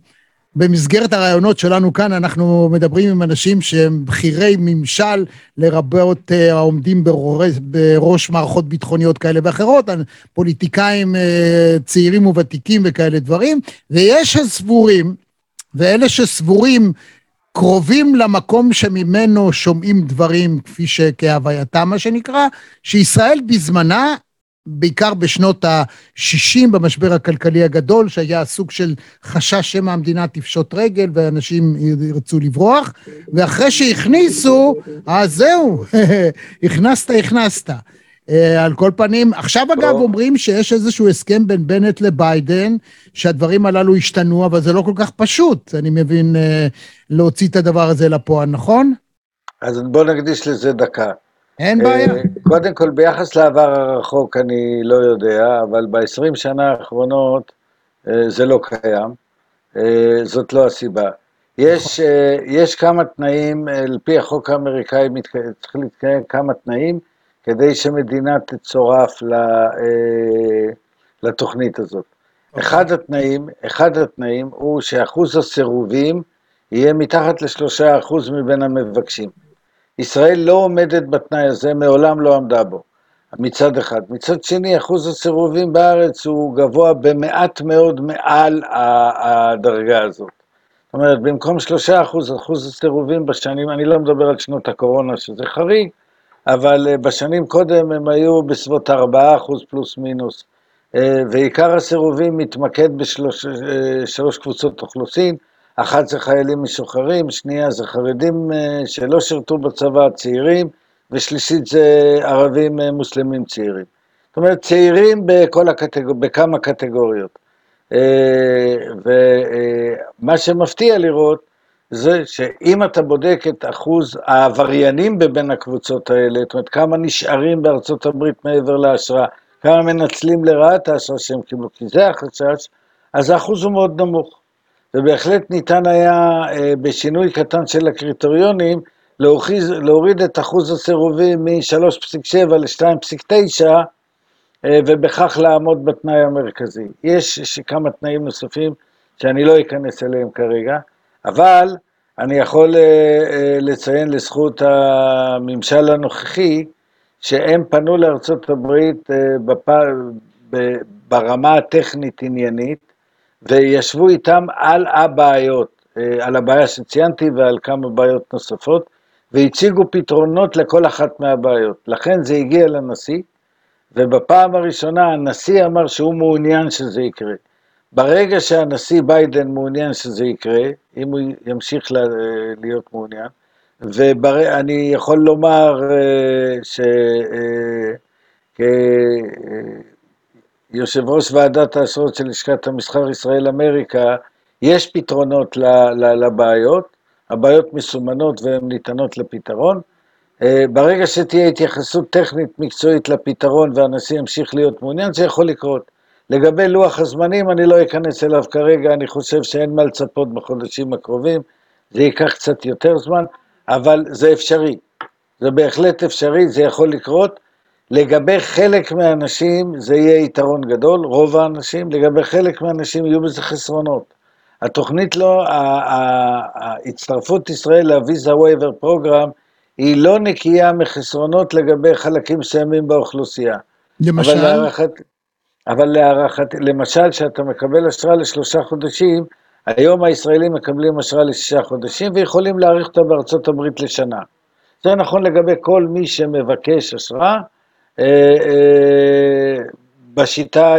במסגרת הרעיונות שלנו כאן, אנחנו מדברים עם אנשים שהם בכירי ממשל, לרבות אה, העומדים בראש, בראש מערכות ביטחוניות כאלה ואחרות, פוליטיקאים אה, צעירים וותיקים וכאלה דברים, ויש הסבורים, ואלה שסבורים קרובים למקום שממנו שומעים דברים כפי שכהווייתם, מה שנקרא, שישראל בזמנה בעיקר בשנות ה-60 במשבר הכלכלי הגדול, שהיה סוג של חשש שמא המדינה תפשוט רגל ואנשים ירצו לברוח, ואחרי שהכניסו, אז זהו, [LAUGHS] הכנסת, הכנסת. אה, על כל פנים, עכשיו אגב אומרים שיש איזשהו הסכם בין בנט לביידן, שהדברים הללו השתנו, אבל זה לא כל כך פשוט, אני מבין, אה, להוציא את הדבר הזה לפועל, נכון? אז בואו נקדיש לזה דקה. אין בעיה. אה, קודם כל, ביחס לעבר הרחוק אני לא יודע, אבל ב-20 שנה האחרונות אה, זה לא קיים, אה, זאת לא הסיבה. יש, אה, יש כמה תנאים, על פי החוק האמריקאי צריך להתקיים כמה תנאים כדי שמדינה תצורף לתוכנית הזאת. אחד התנאים, אחד התנאים הוא שאחוז הסירובים יהיה מתחת לשלושה אחוז מבין המבקשים. ישראל לא עומדת בתנאי הזה, מעולם לא עמדה בו, מצד אחד. מצד שני, אחוז הסירובים בארץ הוא גבוה במעט מאוד מעל הדרגה הזאת. זאת אומרת, במקום שלושה אחוז, אחוז הסירובים בשנים, אני לא מדבר על שנות הקורונה שזה חריג, אבל אה, בשנים קודם הם היו בסביבות ארבעה אחוז פלוס מינוס. אה, ועיקר הסירובים מתמקד בשלוש אה, קבוצות אוכלוסין, אחת זה חיילים משוחררים, שנייה זה חרדים אה, שלא שירתו בצבא, צעירים, ושלישית זה ערבים אה, מוסלמים צעירים. זאת אומרת, צעירים בכל הקטגור... בכמה קטגוריות. אה, ומה שמפתיע לראות זה שאם אתה בודק את אחוז העבריינים בבין הקבוצות האלה, זאת אומרת, כמה נשארים בארצות הברית מעבר לאשרה, כמה מנצלים לרעה את האשרה שהם קיבלו, כי זה החשש, אז האחוז הוא מאוד נמוך. ובהחלט ניתן היה אה, בשינוי קטן של הקריטריונים להוריד, להוריד את אחוז הסירובים מ-3.7 ל-2.9 אה, ובכך לעמוד בתנאי המרכזי. יש כמה תנאים נוספים שאני לא אכנס אליהם כרגע, אבל אני יכול אה, לציין לזכות הממשל הנוכחי שהם פנו לארצות הברית בפ... ברמה הטכנית עניינית וישבו איתם על הבעיות, אה, על הבעיה שציינתי ועל כמה בעיות נוספות, והציגו פתרונות לכל אחת מהבעיות. לכן זה הגיע לנשיא, ובפעם הראשונה הנשיא אמר שהוא מעוניין שזה יקרה. ברגע שהנשיא ביידן מעוניין שזה יקרה, אם הוא ימשיך להיות מעוניין, ואני יכול לומר שכיושב ראש ועדת האשרות של לשכת המסחר ישראל-אמריקה, יש פתרונות לבעיות, הבעיות מסומנות והן ניתנות לפתרון. ברגע שתהיה התייחסות טכנית מקצועית לפתרון והנשיא ימשיך להיות מעוניין, זה יכול לקרות. לגבי לוח הזמנים, אני לא אכנס אליו כרגע, אני חושב שאין מה לצפות בחודשים הקרובים, זה ייקח קצת יותר זמן, אבל זה אפשרי. זה בהחלט אפשרי, זה יכול לקרות. לגבי חלק מהאנשים זה יהיה יתרון גדול, רוב האנשים, לגבי חלק מהאנשים יהיו בזה חסרונות. התוכנית לא, הצטרפות ישראל לוויזה וייבר פרוגרם, היא לא נקייה מחסרונות לגבי חלקים מסוימים באוכלוסייה. למשל? אבל להערכת, אבל להערכת, למשל, כשאתה מקבל אשרה לשלושה חודשים, היום הישראלים מקבלים אשרה לשישה חודשים ויכולים להאריך אותה בארצות הברית לשנה. זה נכון לגבי כל מי שמבקש אשרה, בשיטה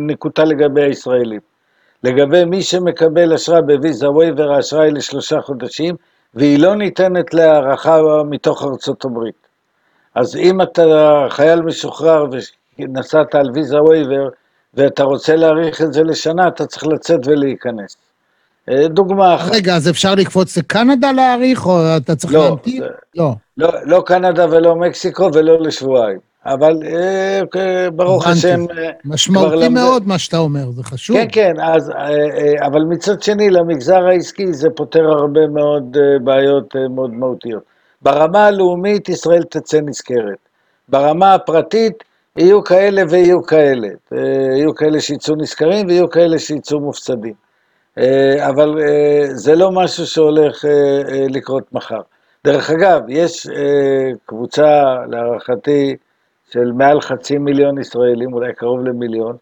נקוטה לגבי הישראלים. לגבי מי שמקבל אשרה בוויזה וייבר, האשרה היא לשלושה חודשים, והיא לא ניתנת להערכה מתוך ארצות הברית. אז אם אתה חייל משוחרר ונסעת על ויזה וייבר, ואתה רוצה להאריך את זה לשנה, אתה צריך לצאת ולהיכנס. דוגמה אחת. רגע, אז אפשר לקפוץ לקנדה להאריך, או אתה צריך לא, להמתין? זה- לא. לא, לא קנדה ולא מקסיקו ולא לשבועיים. אבל אה, אה, ברוך הבנתי. השם... אה, משמעותי למד- מאוד מה שאתה אומר, זה חשוב. כן, כן, אז, אה, אה, אבל מצד שני, למגזר העסקי זה פותר הרבה מאוד אה, בעיות אה, מאוד מהותיות. ברמה הלאומית ישראל תצא נשכרת. ברמה הפרטית יהיו כאלה ויהיו כאלה. אה, יהיו כאלה שיצאו נשכרים ויהיו כאלה שיצאו מופסדים. אה, אבל אה, זה לא משהו שהולך אה, לקרות מחר. דרך אגב, יש קבוצה, להערכתי, של מעל חצי מיליון ישראלים, אולי קרוב למיליון,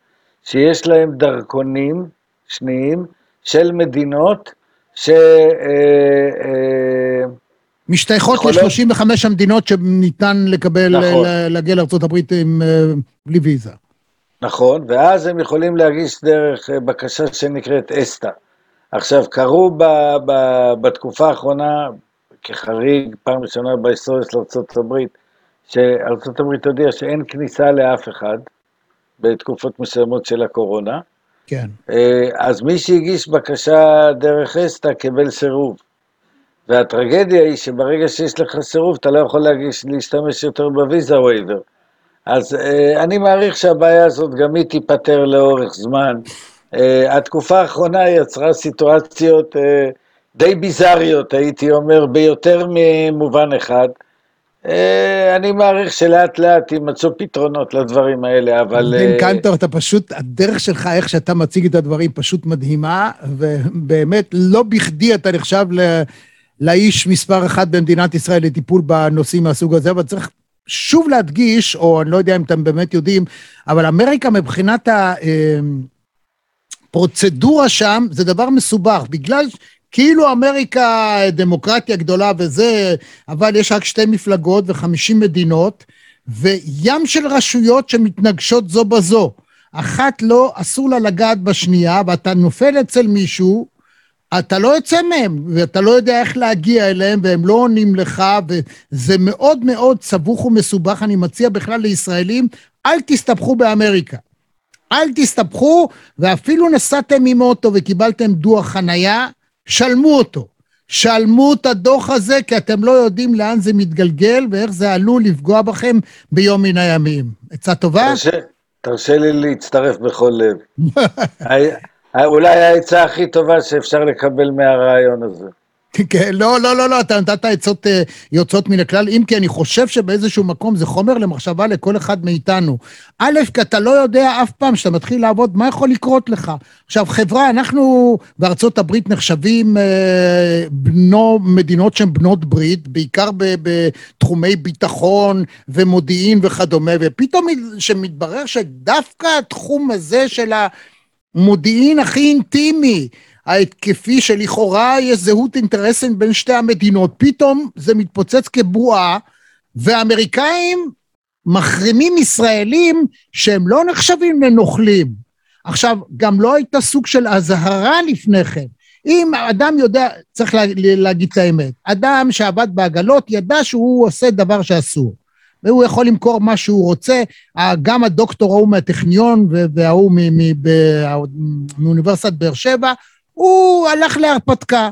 שיש להם דרכונים שניים של מדינות ש... משתייכות יכולות- ל-35 המדינות שניתן לקבל, נכון. להגיע לארה"ב בלי ויזה. נכון, ואז הם יכולים להגיש דרך אה, בקשה שנקראת אסתא. עכשיו, קרו ב, ב, בתקופה האחרונה, כחריג, פעם ראשונה בהיסטוריה של ארה"ב, שארה"ב הודיעה שאין כניסה לאף אחד בתקופות מסוימות של הקורונה, כן. אה, אז מי שהגיש בקשה דרך אסתא קיבל סירוב. והטרגדיה היא שברגע שיש לך סירוב, אתה לא יכול להגיש, להשתמש יותר בוויזה וייבר. אז אה, אני מעריך שהבעיה הזאת גם היא תיפתר לאורך זמן. אה, התקופה האחרונה יצרה סיטואציות אה, די ביזריות, הייתי אומר, ביותר ממובן אחד. אני מעריך שלאט לאט יימצאו פתרונות לדברים האלה, אבל... בן קנטור, אתה פשוט, הדרך שלך, איך שאתה מציג את הדברים, פשוט מדהימה, ובאמת, לא בכדי אתה נחשב ל... לאיש מספר אחת במדינת ישראל לטיפול בנושאים מהסוג הזה, אבל צריך שוב להדגיש, או אני לא יודע אם אתם באמת יודעים, אבל אמריקה מבחינת הפרוצדורה שם, זה דבר מסובך, בגלל כאילו אמריקה דמוקרטיה גדולה וזה, אבל יש רק שתי מפלגות וחמישים מדינות, וים של רשויות שמתנגשות זו בזו. אחת לא, אסור לה לגעת בשנייה, ואתה נופל אצל מישהו, אתה לא יוצא מהם, ואתה לא יודע איך להגיע אליהם, והם לא עונים לך, וזה מאוד מאוד סבוך ומסובך. אני מציע בכלל לישראלים, אל תסתבכו באמריקה. אל תסתבכו, ואפילו נסעתם עם אוטו וקיבלתם דוח חנייה, שלמו אותו. שלמו את הדוח הזה, כי אתם לא יודעים לאן זה מתגלגל ואיך זה עלול לפגוע בכם ביום מן הימים. עצה טובה? תרשה, תרשה לי להצטרף בכל לב. [LAUGHS] ה- אולי העצה הכי טובה שאפשר לקבל מהרעיון הזה. [LAUGHS] כן, לא, לא, לא, לא, אתה נתת עצות אה, יוצאות מן הכלל, אם כי אני חושב שבאיזשהו מקום זה חומר למחשבה לכל אחד מאיתנו. א', כי אתה לא יודע אף פעם שאתה מתחיל לעבוד, מה יכול לקרות לך? עכשיו, חברה, אנחנו בארצות הברית נחשבים אה, בנו, מדינות שהן בנות ברית, בעיקר ב, בתחומי ביטחון ומודיעין וכדומה, ופתאום שמתברר שדווקא התחום הזה של המודיעין הכי אינטימי, ההתקפי שלכאורה יש זהות אינטרסים בין שתי המדינות, פתאום זה מתפוצץ כבועה, והאמריקאים מחרימים ישראלים שהם לא נחשבים לנוכלים. עכשיו, גם לא הייתה סוג של אזהרה לפני כן. אם אדם יודע, צריך לה, להגיד את האמת, אדם שעבד בעגלות ידע שהוא עושה דבר שאסור. והוא יכול למכור מה שהוא רוצה, גם הדוקטור ההוא מהטכניון וההוא מאוניברסיטת באר שבע, הוא הלך להרפתקה.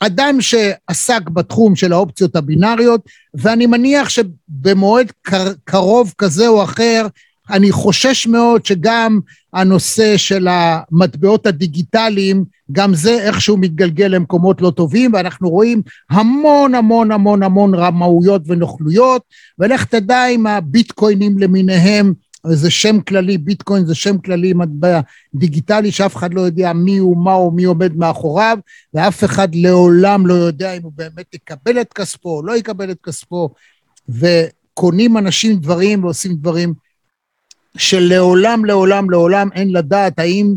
אדם שעסק בתחום של האופציות הבינאריות, ואני מניח שבמועד קרוב כזה או אחר, אני חושש מאוד שגם הנושא של המטבעות הדיגיטליים, גם זה איכשהו מתגלגל למקומות לא טובים, ואנחנו רואים המון המון המון המון רמאויות ונוכלויות, ולך תדע אם הביטקוינים למיניהם, זה שם כללי, ביטקוין זה שם כללי מטבע דיגיטלי שאף אחד לא יודע מי הוא, מה הוא, מי עומד מאחוריו, ואף אחד לעולם לא יודע אם הוא באמת יקבל את כספו או לא יקבל את כספו, וקונים אנשים דברים ועושים דברים שלעולם, לעולם, לעולם אין לדעת האם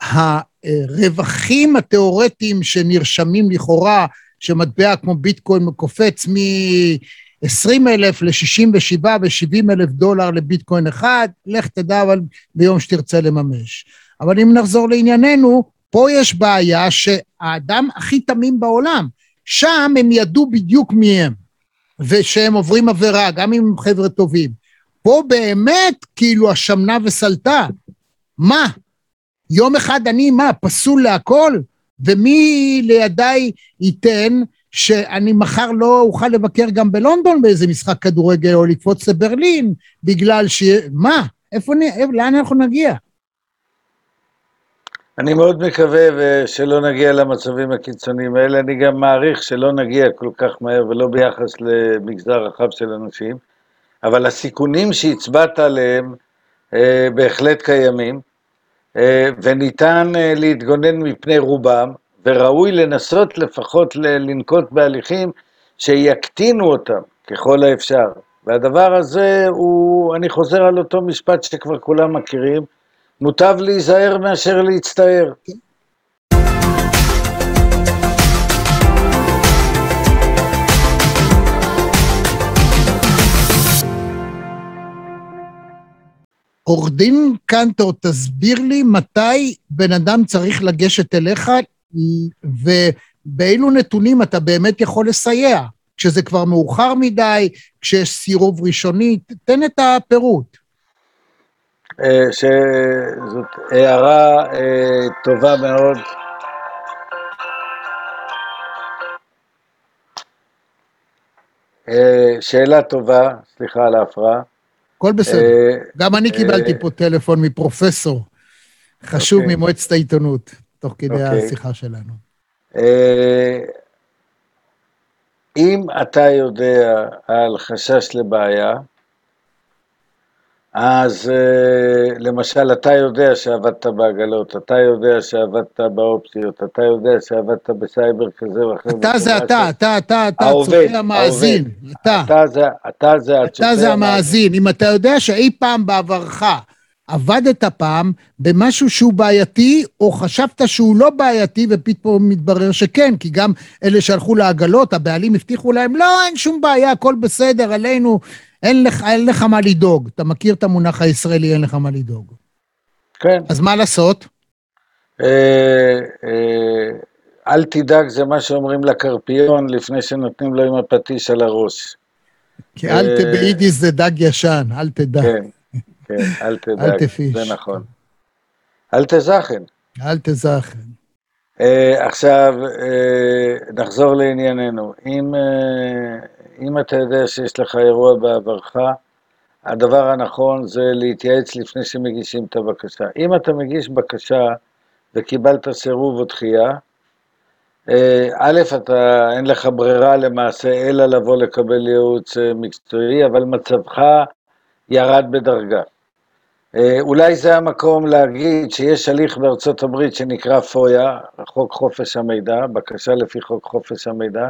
הרווחים התיאורטיים שנרשמים לכאורה, שמטבע כמו ביטקוין קופץ מ-20 אלף ל-67 ו-70 אלף דולר לביטקוין אחד, לך תדע אבל ביום שתרצה לממש. אבל אם נחזור לענייננו, פה יש בעיה שהאדם הכי תמים בעולם, שם הם ידעו בדיוק מי הם, ושהם עוברים עבירה, גם אם הם חבר'ה טובים. פה באמת כאילו השמנה וסלטה. מה? יום אחד אני, מה, פסול להכל? ומי לידיי ייתן שאני מחר לא אוכל לבקר גם בלונדון באיזה משחק כדורגל או לקפוץ לברלין, בגלל ש... מה? איפה, לאן אנחנו נגיע? אני מאוד מקווה שלא נגיע למצבים הקיצוניים האלה, אני גם מעריך שלא נגיע כל כך מהר ולא ביחס למגזר רחב של אנשים. אבל הסיכונים שהצבעת עליהם אה, בהחלט קיימים, אה, וניתן אה, להתגונן מפני רובם, וראוי לנסות לפחות לנקוט בהליכים שיקטינו אותם ככל האפשר. והדבר הזה הוא, אני חוזר על אותו משפט שכבר כולם מכירים, מוטב להיזהר מאשר להצטער. כן. עורך דין קנטור, תסביר לי מתי בן אדם צריך לגשת אליך ובאילו נתונים אתה באמת יכול לסייע. כשזה כבר מאוחר מדי, כשיש סירוב ראשוני, תן את הפירוט. אה, שזאת הערה אה, טובה מאוד. אה, שאלה טובה, סליחה על ההפרעה. הכל בסדר. אה, גם אני קיבלתי אה, פה טלפון מפרופסור חשוב אוקיי. ממועצת העיתונות, תוך כדי אוקיי. השיחה שלנו. אה, אם אתה יודע על חשש לבעיה, אז אה, למשל, אתה יודע שעבדת בעגלות, אתה יודע שעבדת באופציות, אתה יודע שעבדת בסייבר כזה או אחר. אתה זה אתה, אתה, אתה, אתה, הצופה המאזין, אתה. אתה זה הצופה אתה זה המאזין. אם אתה יודע שאי פעם בעברך עבדת פעם במשהו שהוא בעייתי, או חשבת שהוא לא בעייתי, ופתאום מתברר שכן, כי גם אלה שהלכו לעגלות, הבעלים הבטיחו להם, לא, אין שום בעיה, הכל בסדר, עלינו. אין לך, אין לך מה לדאוג. אתה מכיר את המונח הישראלי, אין לך מה לדאוג. כן. אז מה לעשות? אה, אה, אל תדאג, זה מה שאומרים לקרפיון לפני שנותנים לו עם הפטיש על הראש. כי אל אה, ביידיש זה דג ישן, אל תדע. כן, כן, אל [LAUGHS] תדאג, אל תפיש. זה נכון. אל תזכן. אל תזכן. עכשיו, נחזור לענייננו. אם אם אתה יודע שיש לך אירוע בעברך, הדבר הנכון זה להתייעץ לפני שמגישים את הבקשה. אם אתה מגיש בקשה וקיבלת סירוב או דחייה, אה, א', אתה, אין לך ברירה למעשה אלא לבוא לקבל ייעוץ אה, מקצועי, אבל מצבך ירד בדרגה. אה, אולי זה המקום להגיד שיש הליך בארצות הברית שנקרא פויה, חוק חופש המידע, בקשה לפי חוק חופש המידע,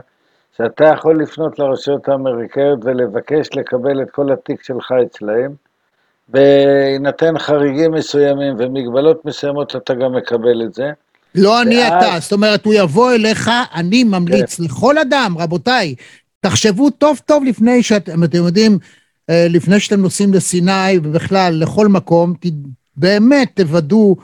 שאתה יכול לפנות לרשויות האמריקאיות ולבקש לקבל את כל התיק שלך אצלהם, בהינתן חריגים מסוימים ומגבלות מסוימות אתה גם מקבל את זה. לא אני ואז... אתה, זאת אומרת, הוא יבוא אליך, אני ממליץ כן. לכל אדם, רבותיי, תחשבו טוב טוב לפני שאתם, אתם יודעים, אה, לפני שאתם נוסעים לסיני ובכלל לכל מקום, ת, באמת תוודאו,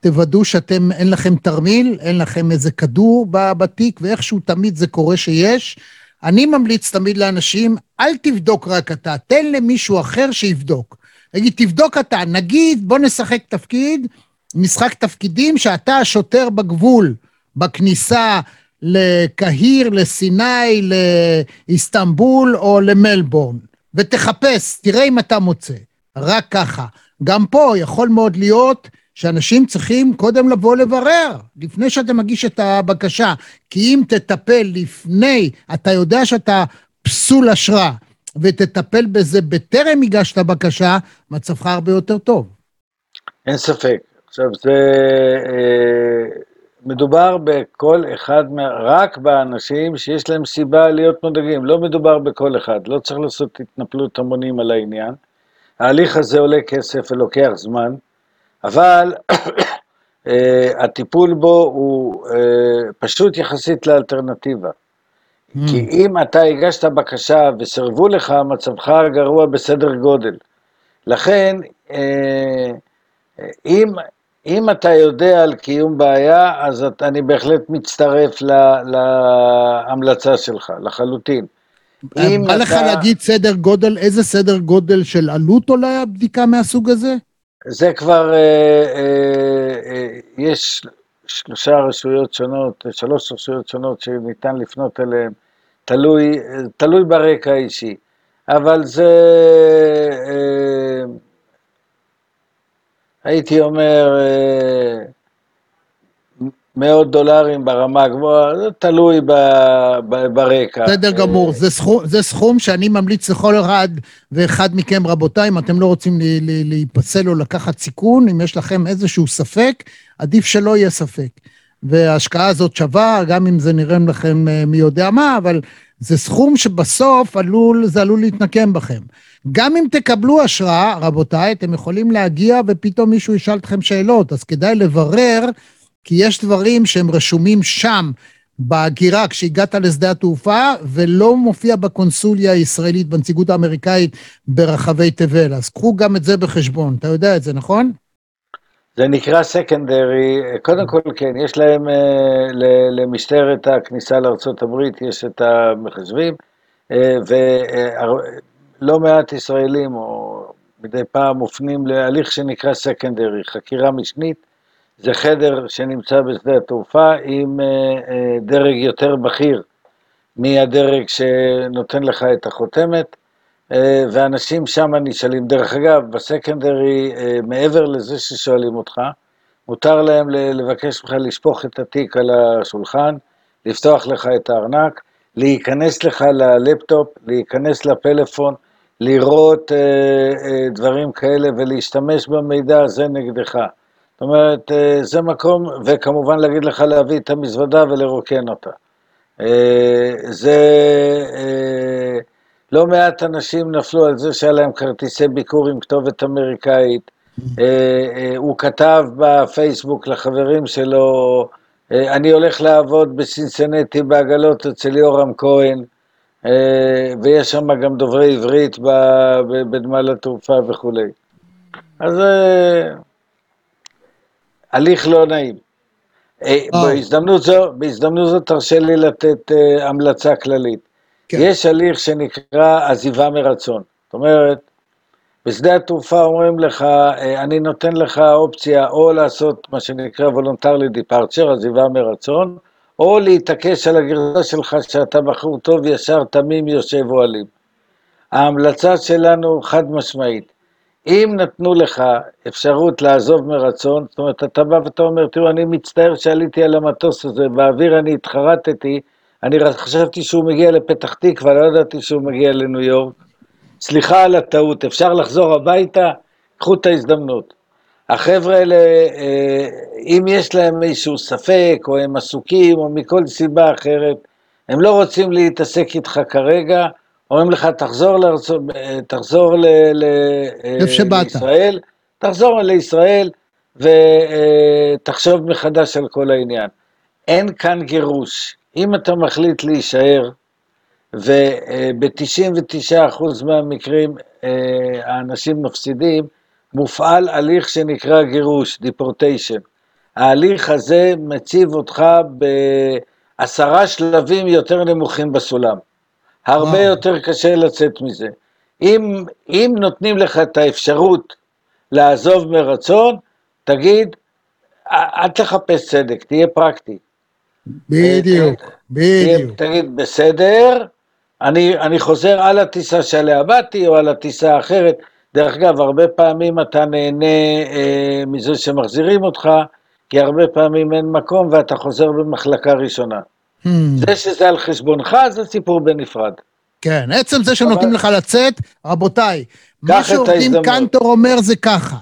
תוודאו שאתם, אין לכם תרמיל, אין לכם איזה כדור בתיק, ואיכשהו תמיד זה קורה שיש. אני ממליץ תמיד לאנשים, אל תבדוק רק אתה, תן למישהו אחר שיבדוק. נגיד, תבדוק אתה, נגיד, בוא נשחק תפקיד, משחק תפקידים שאתה השוטר בגבול, בכניסה לקהיר, לסיני, לאיסטנבול או למלבורן, ותחפש, תראה אם אתה מוצא. רק ככה. גם פה יכול מאוד להיות שאנשים צריכים קודם לבוא לברר, לפני שאתה מגיש את הבקשה. כי אם תטפל לפני, אתה יודע שאתה פסול אשרה, ותטפל בזה בטרם הגשת בקשה, מצבך הרבה יותר טוב. אין ספק. עכשיו, זה... אה, מדובר בכל אחד, רק באנשים שיש להם סיבה להיות מודאגים, לא מדובר בכל אחד, לא צריך לעשות התנפלות המונים על העניין. ההליך הזה עולה כסף ולוקח זמן, אבל [COUGHS] אה, הטיפול בו הוא אה, פשוט יחסית לאלטרנטיבה. Mm. כי אם אתה הגשת בקשה וסירבו לך, מצבך גרוע בסדר גודל. לכן, אה, אם, אם אתה יודע על קיום בעיה, אז את, אני בהחלט מצטרף לה, להמלצה שלך, לחלוטין. אם בא אתה... לך להגיד סדר גודל, איזה סדר גודל של עלות עולה בדיקה מהסוג הזה? זה כבר, אה, אה, אה, יש שלושה רשויות שונות, שלוש רשויות שונות שניתן לפנות אליהן, תלוי, תלוי ברקע האישי, אבל זה, אה, הייתי אומר, אה, מאות דולרים ברמה הגבוהה, זה תלוי ב, ב, ברקע. בסדר גמור, זה סכום, זה סכום שאני ממליץ לכל אחד ואחד מכם, רבותיי, אם אתם לא רוצים להיפסל או לקחת סיכון, אם יש לכם איזשהו ספק, עדיף שלא יהיה ספק. וההשקעה הזאת שווה, גם אם זה נראה לכם אה, מי יודע מה, אבל זה סכום שבסוף עלול, זה עלול להתנקם בכם. גם אם תקבלו השראה, רבותיי, אתם יכולים להגיע ופתאום מישהו ישאל אתכם שאלות, אז כדאי לברר כי יש דברים שהם רשומים שם, בהגירה, כשהגעת לשדה התעופה, ולא מופיע בקונסוליה הישראלית, בנציגות האמריקאית ברחבי תבל. אז קחו גם את זה בחשבון. אתה יודע את זה, נכון? זה נקרא סקנדרי, קודם כל כן, יש להם, אה, למשטרת הכניסה לארה"ב, יש את המחשבים, אה, ולא מעט ישראלים, או מדי פעם מופנים להליך שנקרא סקנדרי, חקירה משנית, זה חדר שנמצא בשדה התעופה עם אה, אה, דרג יותר בכיר מהדרג שנותן לך את החותמת, אה, ואנשים שם נשאלים. דרך אגב, בסקנדרי, מעבר לזה ששואלים אותך, מותר להם לבקש ממך לשפוך את התיק על השולחן, לפתוח לך את הארנק, להיכנס לך ללפטופ, להיכנס לפלאפון, לראות דברים כאלה ולהשתמש במידע הזה נגדך. זאת אומרת, אה, זה מקום, וכמובן להגיד לך להביא את המזוודה ולרוקן אותה. אה, זה, אה, לא מעט אנשים נפלו על זה שהיה להם כרטיסי ביקור עם כתובת אמריקאית. הוא כתב בפייסבוק לחברים שלו, אני הולך לעבוד בסינסנטי בעגלות אצל יורם כהן, ויש שם גם דוברי עברית בנמל התעופה וכולי. אז הליך לא נעים. אה, בהזדמנות זו, בהזדמנות זו תרשה לי לתת uh, המלצה כללית. כן. יש הליך שנקרא עזיבה מרצון. זאת אומרת, בשדה התעופה אומרים לך, אה, אני נותן לך אופציה או לעשות מה שנקרא voluntary departure, עזיבה מרצון, או להתעקש על הגרסה שלך שאתה בחור טוב, ישר, תמים, יושב אוהלים. ההמלצה שלנו חד משמעית, אם נתנו לך אפשרות לעזוב מרצון, זאת אומרת, אתה בא ואתה אומר, תראו, אני מצטער שעליתי על המטוס הזה, באוויר אני התחרטתי, אני חשבתי שהוא מגיע לפתח תקווה, לא ידעתי שהוא מגיע לניו יורק. סליחה על הטעות, אפשר לחזור הביתה? קחו את ההזדמנות. החבר'ה האלה, אה, אם יש להם איזשהו ספק, או הם עסוקים, או מכל סיבה אחרת, הם לא רוצים להתעסק איתך כרגע, אומרים לך, תחזור, לארצות, תחזור ל, ל, לישראל, תחזור לישראל ותחשוב מחדש על כל העניין. אין כאן גירוש. אם אתה מחליט להישאר, וב-99% מהמקרים אה, האנשים מפסידים, מופעל הליך שנקרא גירוש, deportation. ההליך הזה מציב אותך בעשרה שלבים יותר נמוכים בסולם. הרבה וואו. יותר קשה לצאת מזה. אם, אם נותנים לך את האפשרות לעזוב מרצון, תגיד, "א- אל תחפש צדק, תהיה פרקטי. בדיוק, תהיה- בדיוק. תגיד, בסדר, אני, אני חוזר על הטיסה שעליה באתי או על הטיסה האחרת. דרך אגב, הרבה פעמים אתה נהנה אה, מזה שמחזירים אותך, כי הרבה פעמים אין מקום ואתה חוזר במחלקה ראשונה. Hmm. זה שזה על חשבונך זה סיפור בנפרד. כן, עצם זה שנותנים לך לצאת, רבותיי, מה ההזדמנות. קנטור אומר זה ככה,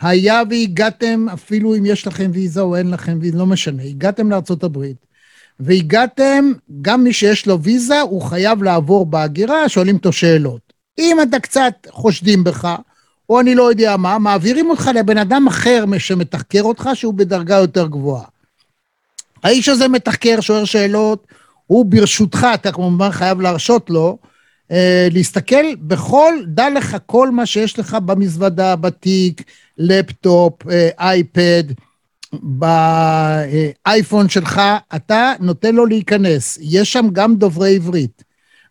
היה והגעתם, אפילו אם יש לכם ויזה או אין לכם ויזה, לא משנה, הגעתם לארצות הברית, והגעתם, גם מי שיש לו ויזה, הוא חייב לעבור בהגירה, שואלים אותו שאלות. אם אתה קצת חושדים בך, או אני לא יודע מה, מעבירים אותך לבן אדם אחר שמתחקר אותך, שהוא בדרגה יותר גבוהה. האיש הזה מתחקר, שואל שאלות, הוא ברשותך, אתה כמובן חייב להרשות לו, אה, להסתכל בכל, דע לך כל מה שיש לך במזוודה, בתיק, לפטופ, אה, אייפד, באייפון שלך, אתה נותן לו להיכנס. יש שם גם דוברי עברית,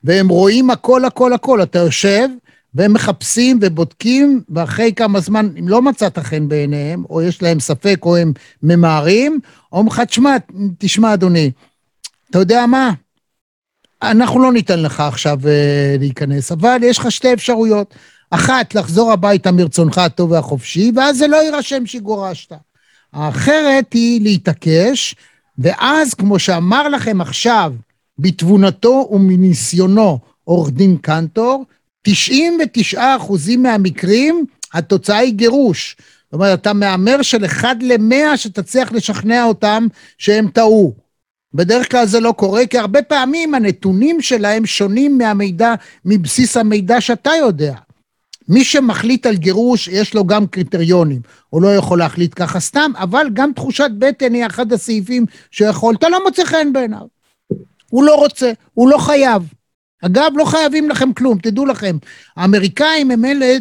והם רואים הכל, הכל, הכל. אתה יושב, והם מחפשים ובודקים, ואחרי כמה זמן, אם לא מצאת חן בעיניהם, או יש להם ספק, או הם ממהרים, אומרים לך, תשמע, תשמע, אדוני, אתה יודע מה? אנחנו לא ניתן לך עכשיו אה, להיכנס, אבל יש לך שתי אפשרויות. אחת, לחזור הביתה מרצונך הטוב והחופשי, ואז זה לא יירשם שגורשת. האחרת היא להתעקש, ואז, כמו שאמר לכם עכשיו, בתבונתו ומניסיונו עורך דין קנטור, 99 אחוזים מהמקרים התוצאה היא גירוש. זאת אומרת, אתה מהמר של אחד למאה שתצליח לשכנע אותם שהם טעו. בדרך כלל זה לא קורה, כי הרבה פעמים הנתונים שלהם שונים מהמידע, מבסיס המידע שאתה יודע. מי שמחליט על גירוש, יש לו גם קריטריונים. הוא לא יכול להחליט ככה סתם, אבל גם תחושת בטן היא אחד הסעיפים שיכול, אתה לא מוצא חן בעיניו. הוא לא רוצה, הוא לא חייב. אגב, לא חייבים לכם כלום, תדעו לכם. האמריקאים הם אלה,